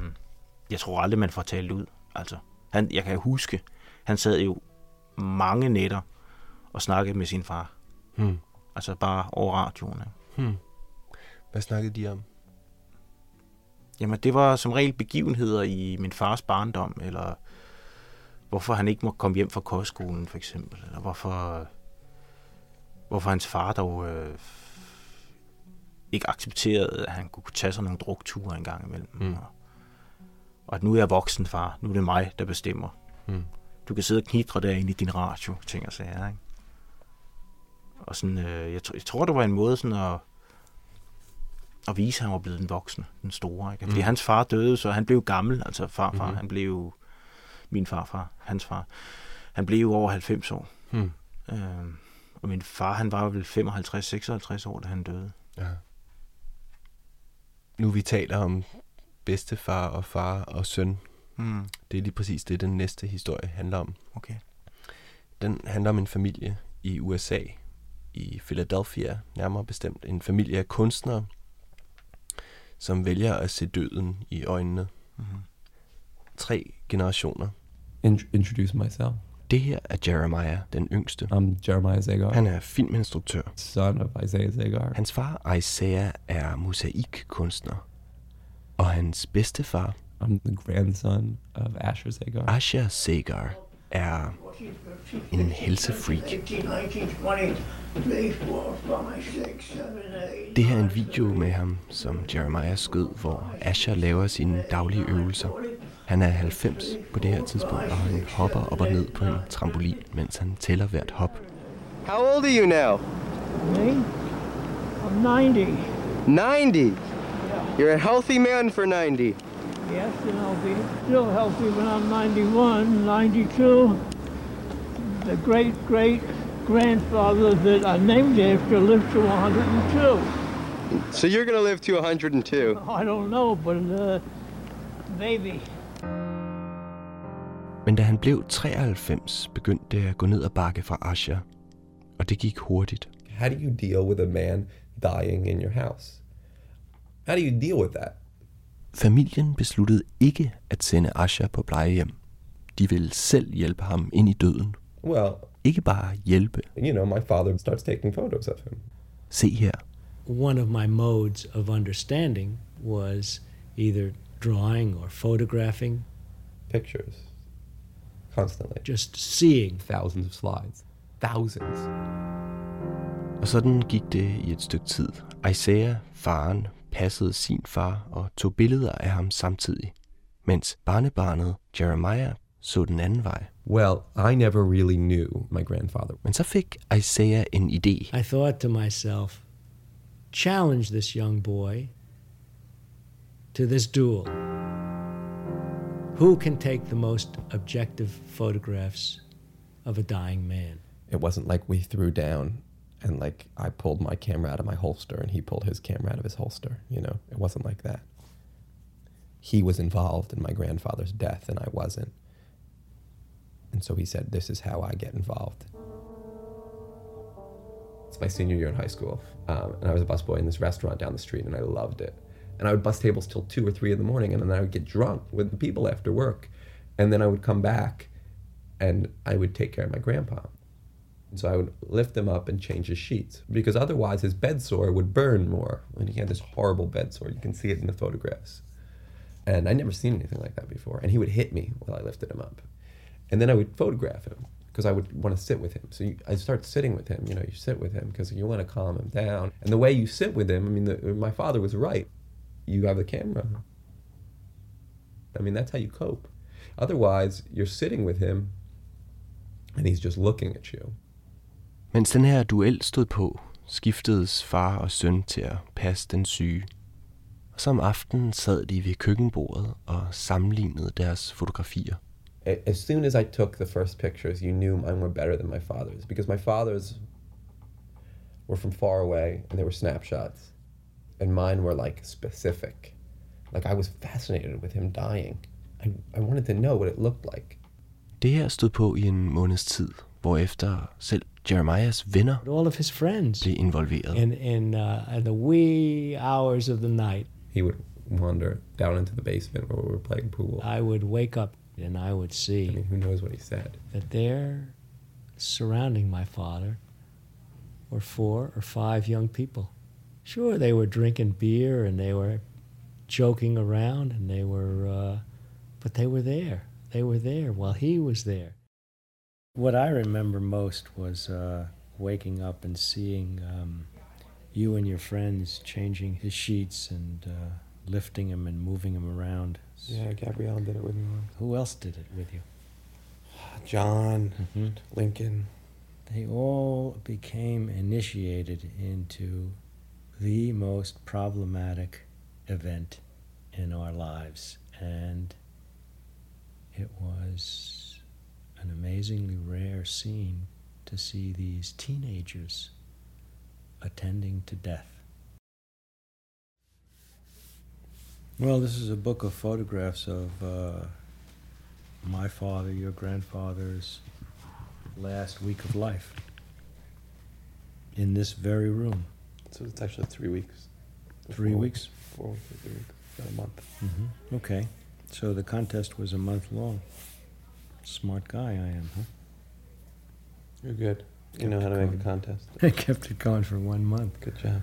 jeg tror aldrig, man får talt ud. Altså, han, jeg kan huske, han sad jo mange nætter og snakkede med sin far. Hmm. Altså bare over radioen. Hmm. Hvad snakkede de om? Jamen, det var som regel begivenheder i min fars barndom, eller hvorfor han ikke må komme hjem fra kostskolen, for eksempel, eller hvorfor, hvorfor hans far dog øh, ikke accepterede, at han kunne tage sig nogle drukture en gang imellem. Mm. Og, og at nu er jeg voksen, far. Nu er det mig, der bestemmer. Mm. Du kan sidde og knitre derinde i din radio, ting og sager, ikke? Og sådan, øh, jeg, jeg tror, det var en måde sådan at, at vise, at han var blevet den voksne, den store. Ikke? Fordi Mm. hans far døde, så han blev gammel, altså farfar. Mm-hmm. Han blev jo min farfar, hans far. Han blev jo over 90 år. Hmm. Øh, og min far, han var vel 55-56 år, da han døde. Ja. Nu vi taler om bedstefar og far og søn. Mm. Det er lige præcis det, den næste historie handler om. Okay. Den handler om en familie i USA, i Philadelphia, nærmere bestemt. En familie af kunstnere, som vælger at se døden i øjnene. Mm-hmm. Tre generationer. In- introduce myself. Det her er Jeremiah, den yngste. I'm Jeremiah Zagar. Han er filminstruktør. Son of Isaiah Zagar. Hans far, Isaiah, er mosaikkunstner. Og hans bedstefar, I'm the grandson of Asher Zagar. Asher Sagar, er en helsefreak. 18, 19, 20, 3, 4, 5, 6, 7, 8. Det her er en video med ham, som Jeremiah skød, hvor Asher laver sine daglige øvelser. Han er 90 på det her tidspunkt, og han hopper op og ned på en trampolin, mens han tæller hvert hop. How old are you now? Me? I'm 90. 90. You're a healthy man for 90. Yes, and I'll be still healthy when I'm 91, 92. The great great grandfather that I named after lived to 102. So you're going to live to 102. I don't know, but uh, maybe. Men da han blev 93, begyndte det at gå ned ad bakke fra Asher, og det gik hurtigt. How do you deal with a man dying in your house? How do you deal with that? Familien besluttede ikke at sende Asher på plejehjem. De ville selv hjælpe ham ind i døden. Well, Ikke bare hjælpe. you know, my father starts taking photos of him. Se her. One of my modes of understanding was either drawing or photographing, Pictures. Constantly. just seeing. Thousands of slides. Thousands. Og sådan gik det i et stykke tid. Isaiah, faren, passede sin far og tog billeder af ham samtidig, mens barnebarnet Jeremiah så den anden vej. Well, I never really knew my grandfather. Men så fik Isaiah en idé. I thought to myself, challenge this young boy to this duel. Who can take the most objective photographs of a dying man? It wasn't like we threw down and like I pulled my camera out of my holster and he pulled his camera out of his holster, you know. It wasn't like that. He was involved in my grandfather's death and I wasn't. And so he said, This is how I get involved. It's my senior year in high school. Um, and I was a busboy in this restaurant down the street and I loved it. And I would bus tables till two or three in the morning and then I would get drunk with the people after work. And then I would come back and I would take care of my grandpa. So I would lift him up and change his sheets because otherwise his bed sore would burn more. And he had this horrible bed sore. You can see it in the photographs. And I'd never seen anything like that before. And he would hit me while I lifted him up. And then I would photograph him because I would want to sit with him. So I start sitting with him. You know, you sit with him because you want to calm him down. And the way you sit with him, I mean, the, my father was right. You have a camera. I mean, that's how you cope. Otherwise, you're sitting with him and he's just looking at you. Mens den her duel stod på, skiftedes far og søn til at passe den syge. Og så om aftenen sad de ved køkkenbordet og sammenlignede deres fotografier. As soon as I took the first pictures, you knew mine were better than my father's because my father's were from far away and they were snapshots, and mine were like specific. Like I was fascinated with him dying. I, I wanted to know what it looked like. Det her stod på i en måneds tid, hvorefter selv Jeremiahs venner All of his friends blev involveret. in, in, uh, in the wee hours of the night. He would wander down into the basement where we were playing pool. I would wake up and I would see I mean, who knows what he said? that there, surrounding my father, were four or five young people. Sure, they were drinking beer and they were joking around and they were, uh, but they were there. They were there while he was there. What I remember most was uh, waking up and seeing um, you and your friends changing his sheets and uh, lifting him and moving him around. Yeah, Gabrielle did it with me once. Who else did it with you? John, Mhm. Lincoln. They all became initiated into the most problematic event in our lives. And it was an amazingly rare scene to see these teenagers attending to death. Well, this is a book of photographs of uh, my father, your grandfather's last week of life in this very room. So it's actually three weeks. Three Four- weeks? Four weeks, three weeks, about a month. Mm-hmm. Okay. So the contest was a month long. Smart guy I am, huh? You're good. You know how to make a contest. I kept it going for one month. Good job.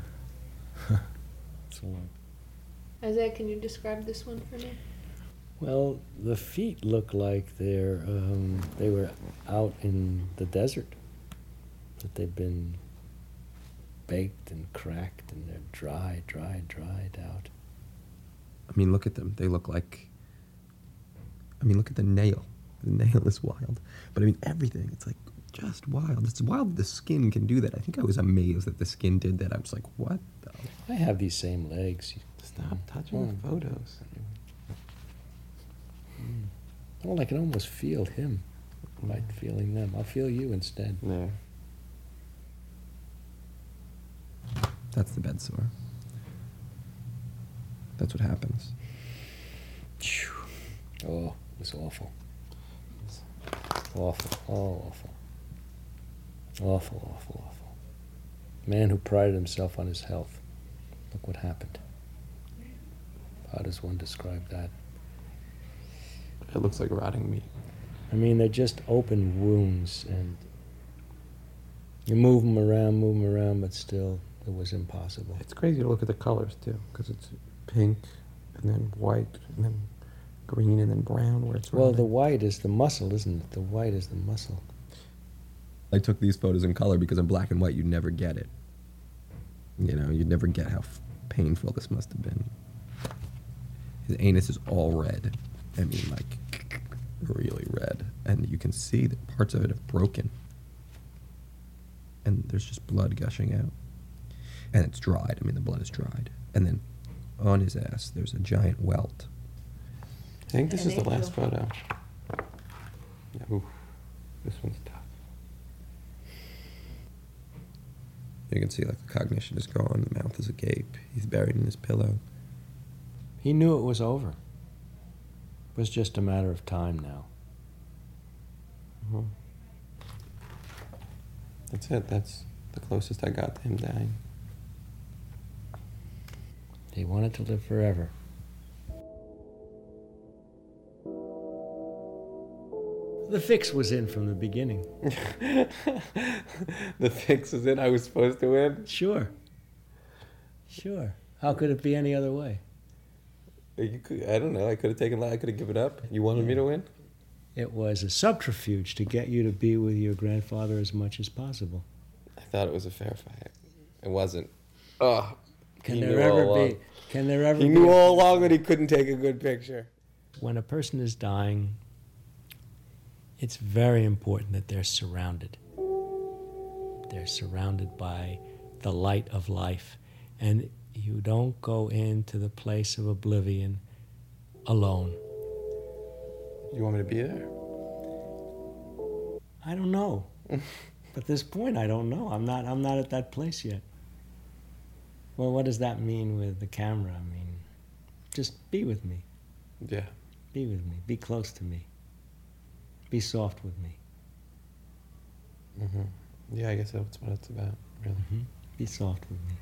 It's a long. Isaiah, can you describe this one for me? Well, the feet look like they're um, they were out in the desert. That they've been baked and cracked and they're dry, dry, dried out. I mean, look at them. They look like. I mean, look at the nail. The nail is wild. But I mean, everything. It's like just wild. It's wild that the skin can do that. I think I was amazed that the skin did that. I was like, what the? I have these same legs. Stop touching Mm. the photos. Well, I can almost feel him by feeling them. I'll feel you instead. There. That's the bed sore. That's what happens. Oh, it was awful. Awful. Oh, awful. Awful, awful, awful. Man who prided himself on his health. Look what happened. How does one describe that? It looks like rotting meat. I mean, they're just open wounds, and you move them around, move them around, but still, it was impossible. It's crazy to look at the colors too, because it's pink, and then white, and then green, and then brown. Where it's Well, running. the white is the muscle, isn't it? The white is the muscle. I took these photos in color because in black and white you'd never get it. You know, you'd never get how f- painful this must have been. His anus is all red. I mean, like, really red. And you can see that parts of it have broken. And there's just blood gushing out. And it's dried. I mean, the blood is dried. And then on his ass, there's a giant welt. I think this An is the last angel. photo. Yeah, ooh, this one's tough. You can see like the cognition is gone, the mouth is agape. He's buried in his pillow. He knew it was over. It was just a matter of time now. Mhm. That's it. That's the closest I got to him dying. He wanted to live forever. The fix was in from the beginning. the fix was in. I was supposed to win. Sure. Sure. How could it be any other way? You could, I don't know. I could have taken. I could have given up. You wanted me to win. It was a subterfuge to get you to be with your grandfather as much as possible. I thought it was a fair fight. It wasn't. Oh, Can he there ever be? Can there ever He be? knew all along that he couldn't take a good picture. When a person is dying, it's very important that they're surrounded. They're surrounded by the light of life, and you don't go into the place of oblivion alone. You want me to be there? I don't know. At this point, I don't know. I'm not. I'm not at that place yet. Well, what does that mean with the camera? I mean, just be with me. Yeah. Be with me. Be close to me. Be soft with me. hmm Yeah, I guess that's what it's about. Really. Be soft with me.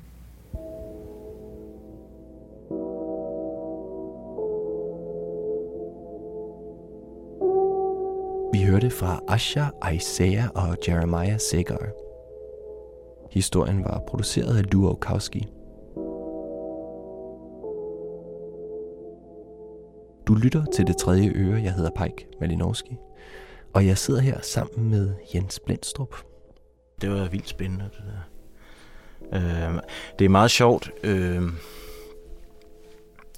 Vi hørte fra Asha, Isaiah og Jeremiah Segar. Historien var produceret af Luo Kowski. Du lytter til det tredje øre. Jeg hedder Pike Malinowski. Og jeg sidder her sammen med Jens Blindstrup. Det var vildt spændende, det der. Øh, det er meget sjovt. Øh,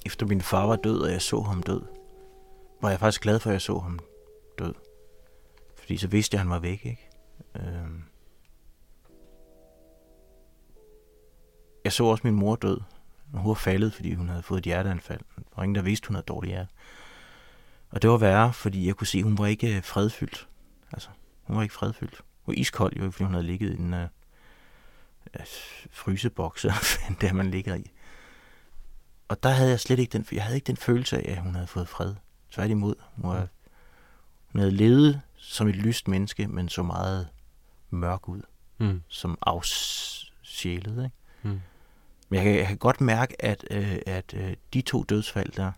efter min far var død, og jeg så ham død, var jeg faktisk glad for, at jeg så ham død. Fordi så vidste jeg, at han var væk, ikke? Øh, jeg så også min mor død. Og hun var faldet, fordi hun havde fået et hjerteanfald. Der var ingen, der vidste, hun havde dårligt hjerte. Og det var værre, fordi jeg kunne se, at hun var ikke øh, fredfyldt. Altså, hun var ikke fredfyldt. Hun var iskold, jo, fordi hun havde ligget i en uh, fryseboks, eller hvad det er, man ligger i. Og der havde jeg slet ikke den, jeg havde ikke den følelse af, at hun havde fået fred. Tværtimod, hun, var, hun havde levet som et lyst menneske, men så meget mørk ud. Mm. Som afsjælet, ikke? Mm. Men jeg kan, jeg kan godt mærke, at, øh, at øh, de to dødsfald der,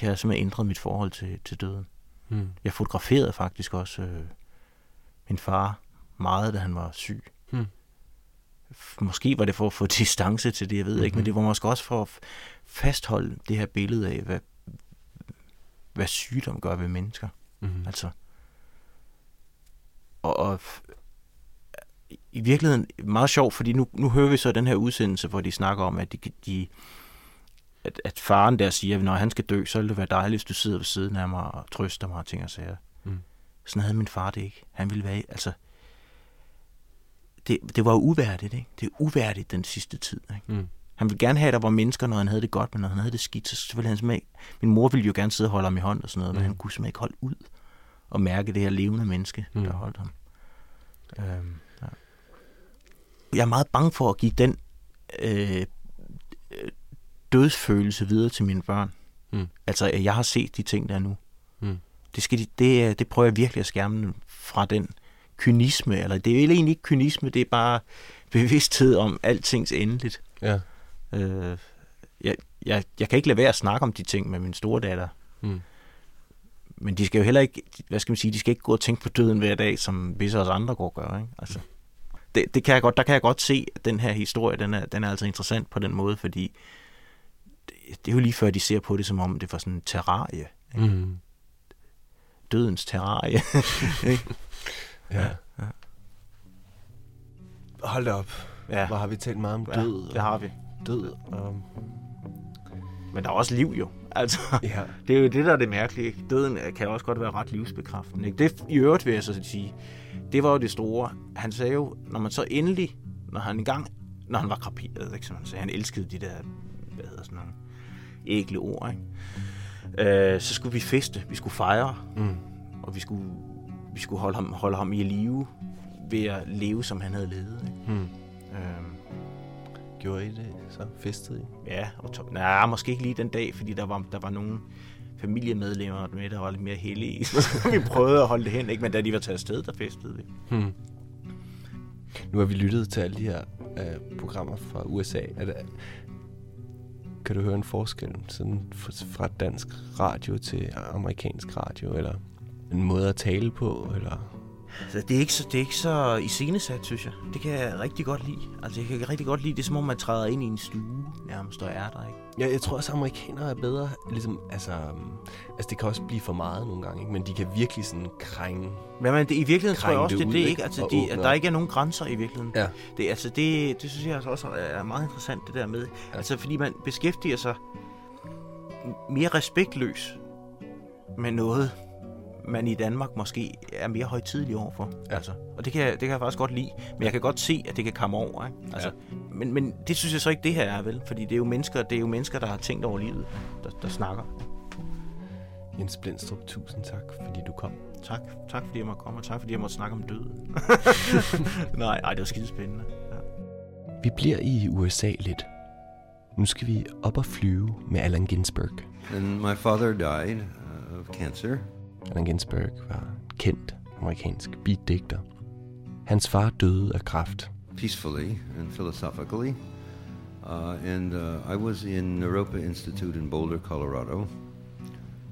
de har simpelthen ændret mit forhold til, til døden. Mm. Jeg fotograferede faktisk også øh, min far meget, da han var syg. Mm. Måske var det for at få distance til det, jeg ved mm-hmm. ikke, men det var måske også for at fastholde det her billede af, hvad, hvad sygdom gør ved mennesker. Mhm. Altså. Og, og i virkeligheden meget sjovt, fordi nu, nu hører vi så den her udsendelse, hvor de snakker om, at de, de at, at faren der siger, at når han skal dø, så vil det være dejligt, hvis du sidder ved siden af mig og trøster mig og ting og sager. Mm. Sådan havde min far det ikke. Han ville være, altså, det, det var jo uværdigt, ikke? Det er uværdigt den sidste tid, ikke? Mm. Han ville gerne have, at der var mennesker, når han havde det godt, men når han havde det skidt, så ville han simpelthen ikke... Min mor ville jo gerne sidde og holde ham i hånd og sådan noget, mm. men han kunne simpelthen ikke holde ud og mærke det her levende menneske, mm. der holdt ham. Øhm. Jeg er meget bange for at give den øh, øh, dødsfølelse videre til mine børn. Mm. Altså, at jeg har set de ting der nu. Mm. Det, skal de, det, er- det prøver jeg virkelig at skærme dem fra den kynisme, eller det er jo egentlig ikke kynisme, det er bare bevidsthed om altings endeligt. Ja. Øh, jeg, jeg, jeg kan ikke lade være at snakke om de ting med min store datter. Mm. men de skal jo heller ikke, hvad skal man sige, de skal ikke gå og tænke på døden hver dag, som visse os andre går og gør. Ikke? Altså, det, det kan jeg godt, der kan jeg godt se, at den her historie, den er, den er altså interessant på den måde, fordi det, det er jo lige før, de ser på det, som om det var sådan en terrarie. Ikke? Mm. Dødens terrarie. ikke? Ja. ja. Hold da op. Ja. Hvor har vi talt meget om Ja, død. det har vi. Død. Og... Men der er også liv jo. Altså, Ja. det er jo det, der er det mærkelige. Døden kan også godt være ret livsbekræftende. Ikke? Det i øvrigt vil jeg så sige, det var jo det store. Han sagde jo, når man så endelig, når han engang, når han var kraperet, ikke, som han sagde, han elskede de der, hvad hedder sådan nogle ægle ord, ikke? Øh, så skulle vi feste, vi skulle fejre, Mm. og vi skulle, vi skulle holde, ham, holde ham i live ved at leve, som han havde levet. Ikke? Mm. Øhm, Gjorde I det så? Festede I? Ja, og to, nej, måske ikke lige den dag, fordi der var, der var nogle familiemedlemmer med, der var lidt mere heldige. Så vi prøvede at holde det hen, ikke? men da de var taget afsted, der festede vi. Hmm. Nu har vi lyttet til alle de her øh, programmer fra USA. Er det, kan du høre en forskel sådan fra- fra dansk radio til amerikansk radio, eller en måde at tale på, eller... Så det er ikke så, det er ikke så iscenesat, synes jeg. Det kan jeg rigtig godt lide. Altså, jeg kan rigtig godt lide det, er som om man træder ind i en stue, nærmest og er der, ikke? Ja, jeg tror også, at amerikanere er bedre. Ligesom, altså, um, altså, det kan også blive for meget nogle gange, ikke? men de kan virkelig sådan krænge. Men, men det, i virkeligheden tror jeg også, det, er det ikke. Altså, de, at der ikke er nogen grænser i virkeligheden. Ja. Det, altså, det, det synes jeg altså også er meget interessant, det der med. Ja. Altså, fordi man beskæftiger sig mere respektløs med noget, man i Danmark måske er mere højtidelig overfor. Ja. Altså, og det kan, jeg, det kan jeg faktisk godt lide. Men jeg kan godt se, at det kan komme over. Ikke? Altså, ja. men, men det synes jeg så ikke, det her er vel. Fordi det er jo mennesker, det er jo mennesker der har tænkt over livet, der, der snakker. Jens Blindstrup, tusind tak, fordi du kom. Tak, tak fordi jeg måtte komme, og tak fordi jeg måtte snakke om døden. Nej, ej, det var skidespændende. Ja. Vi bliver i USA lidt. Nu skal vi op og flyve med Allen Ginsberg. And my father died uh, of cancer. Allen Ginsberg var en kendt amerikansk beatdigter. Hans far døde af kræft. peacefully and philosophically. Uh, and uh, I was in Naropa Institute in Boulder, Colorado,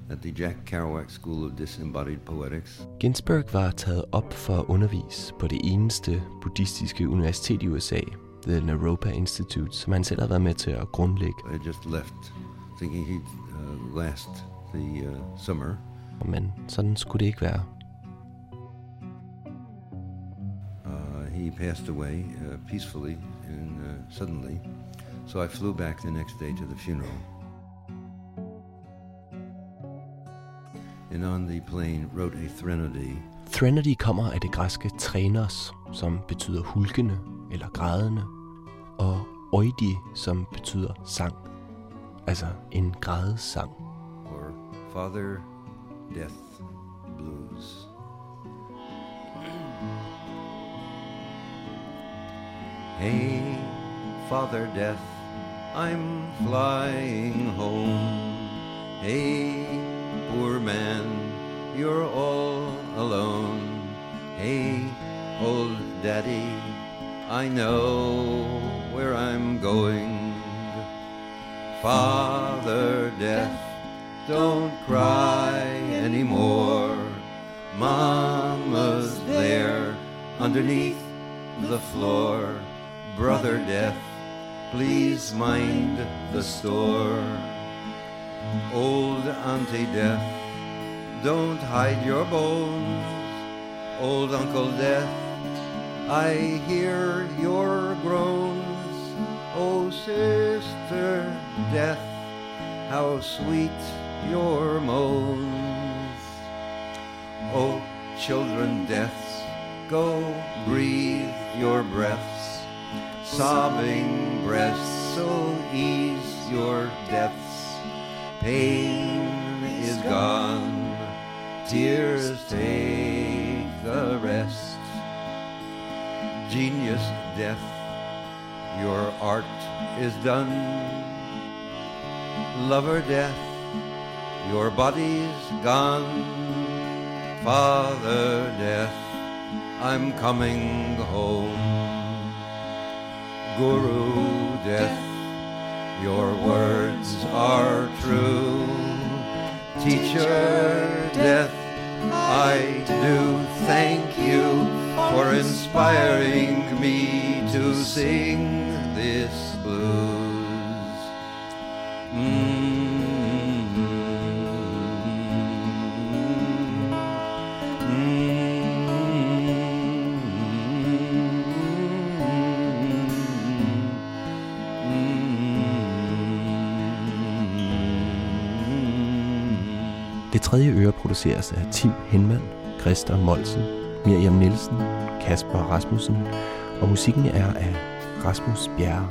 at the Jack Kerouac School of Disembodied Poetics. Ginsberg var taget op for at undervise på det eneste buddhistiske universitet i USA, The Naropa Institute, som han selv har været med til at grundlægge. I just left, thinking he'd uh, last the uh, summer. Men sådan skulle det ikke være. Uh, he passed away uh, peacefully and uh, suddenly, so I flew back the next day to the funeral. And on the plane wrote a threnody Threnody kommer af det græske trenos, som betyder hulkende eller grædende, og oidi, som betyder sang. Altså en grædesang. or Father Death Blues. Hey, Father Death, I'm flying home. Hey, poor man, you're all alone. Hey, old daddy, I know where I'm going. Father Death, don't cry anymore. Mama's there underneath the floor. Brother Death, please mind the store. Old Auntie Death, don't hide your bones. Old Uncle Death, I hear your groans. Oh, Sister Death, how sweet your moans. Oh, children deaths, go breathe your breaths. Sobbing breaths, so ease your deaths. Pain is gone, tears take the rest. Genius death, your art is done. Lover death, your body's gone. Father death, I'm coming home. Guru death, your words are true. Teacher death, I do thank you for inspiring me to sing this blues. Tredje øre produceres af Tim Henman, Christa Molsen, Miriam Nielsen, Kasper Rasmussen, og musikken er af Rasmus Bjerre.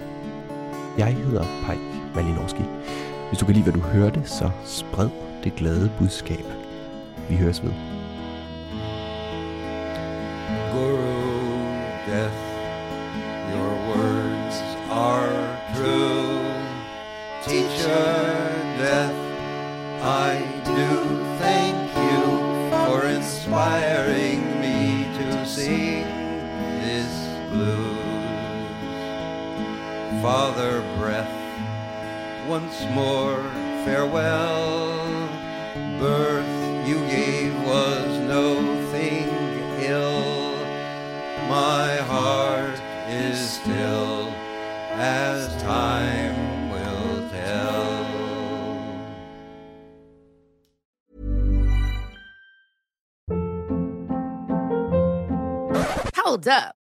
Jeg hedder Pejk Malinowski. Hvis du kan lide, hvad du hørte, så spred det glade budskab. Vi høres ved. Still as time will tell. Hold up.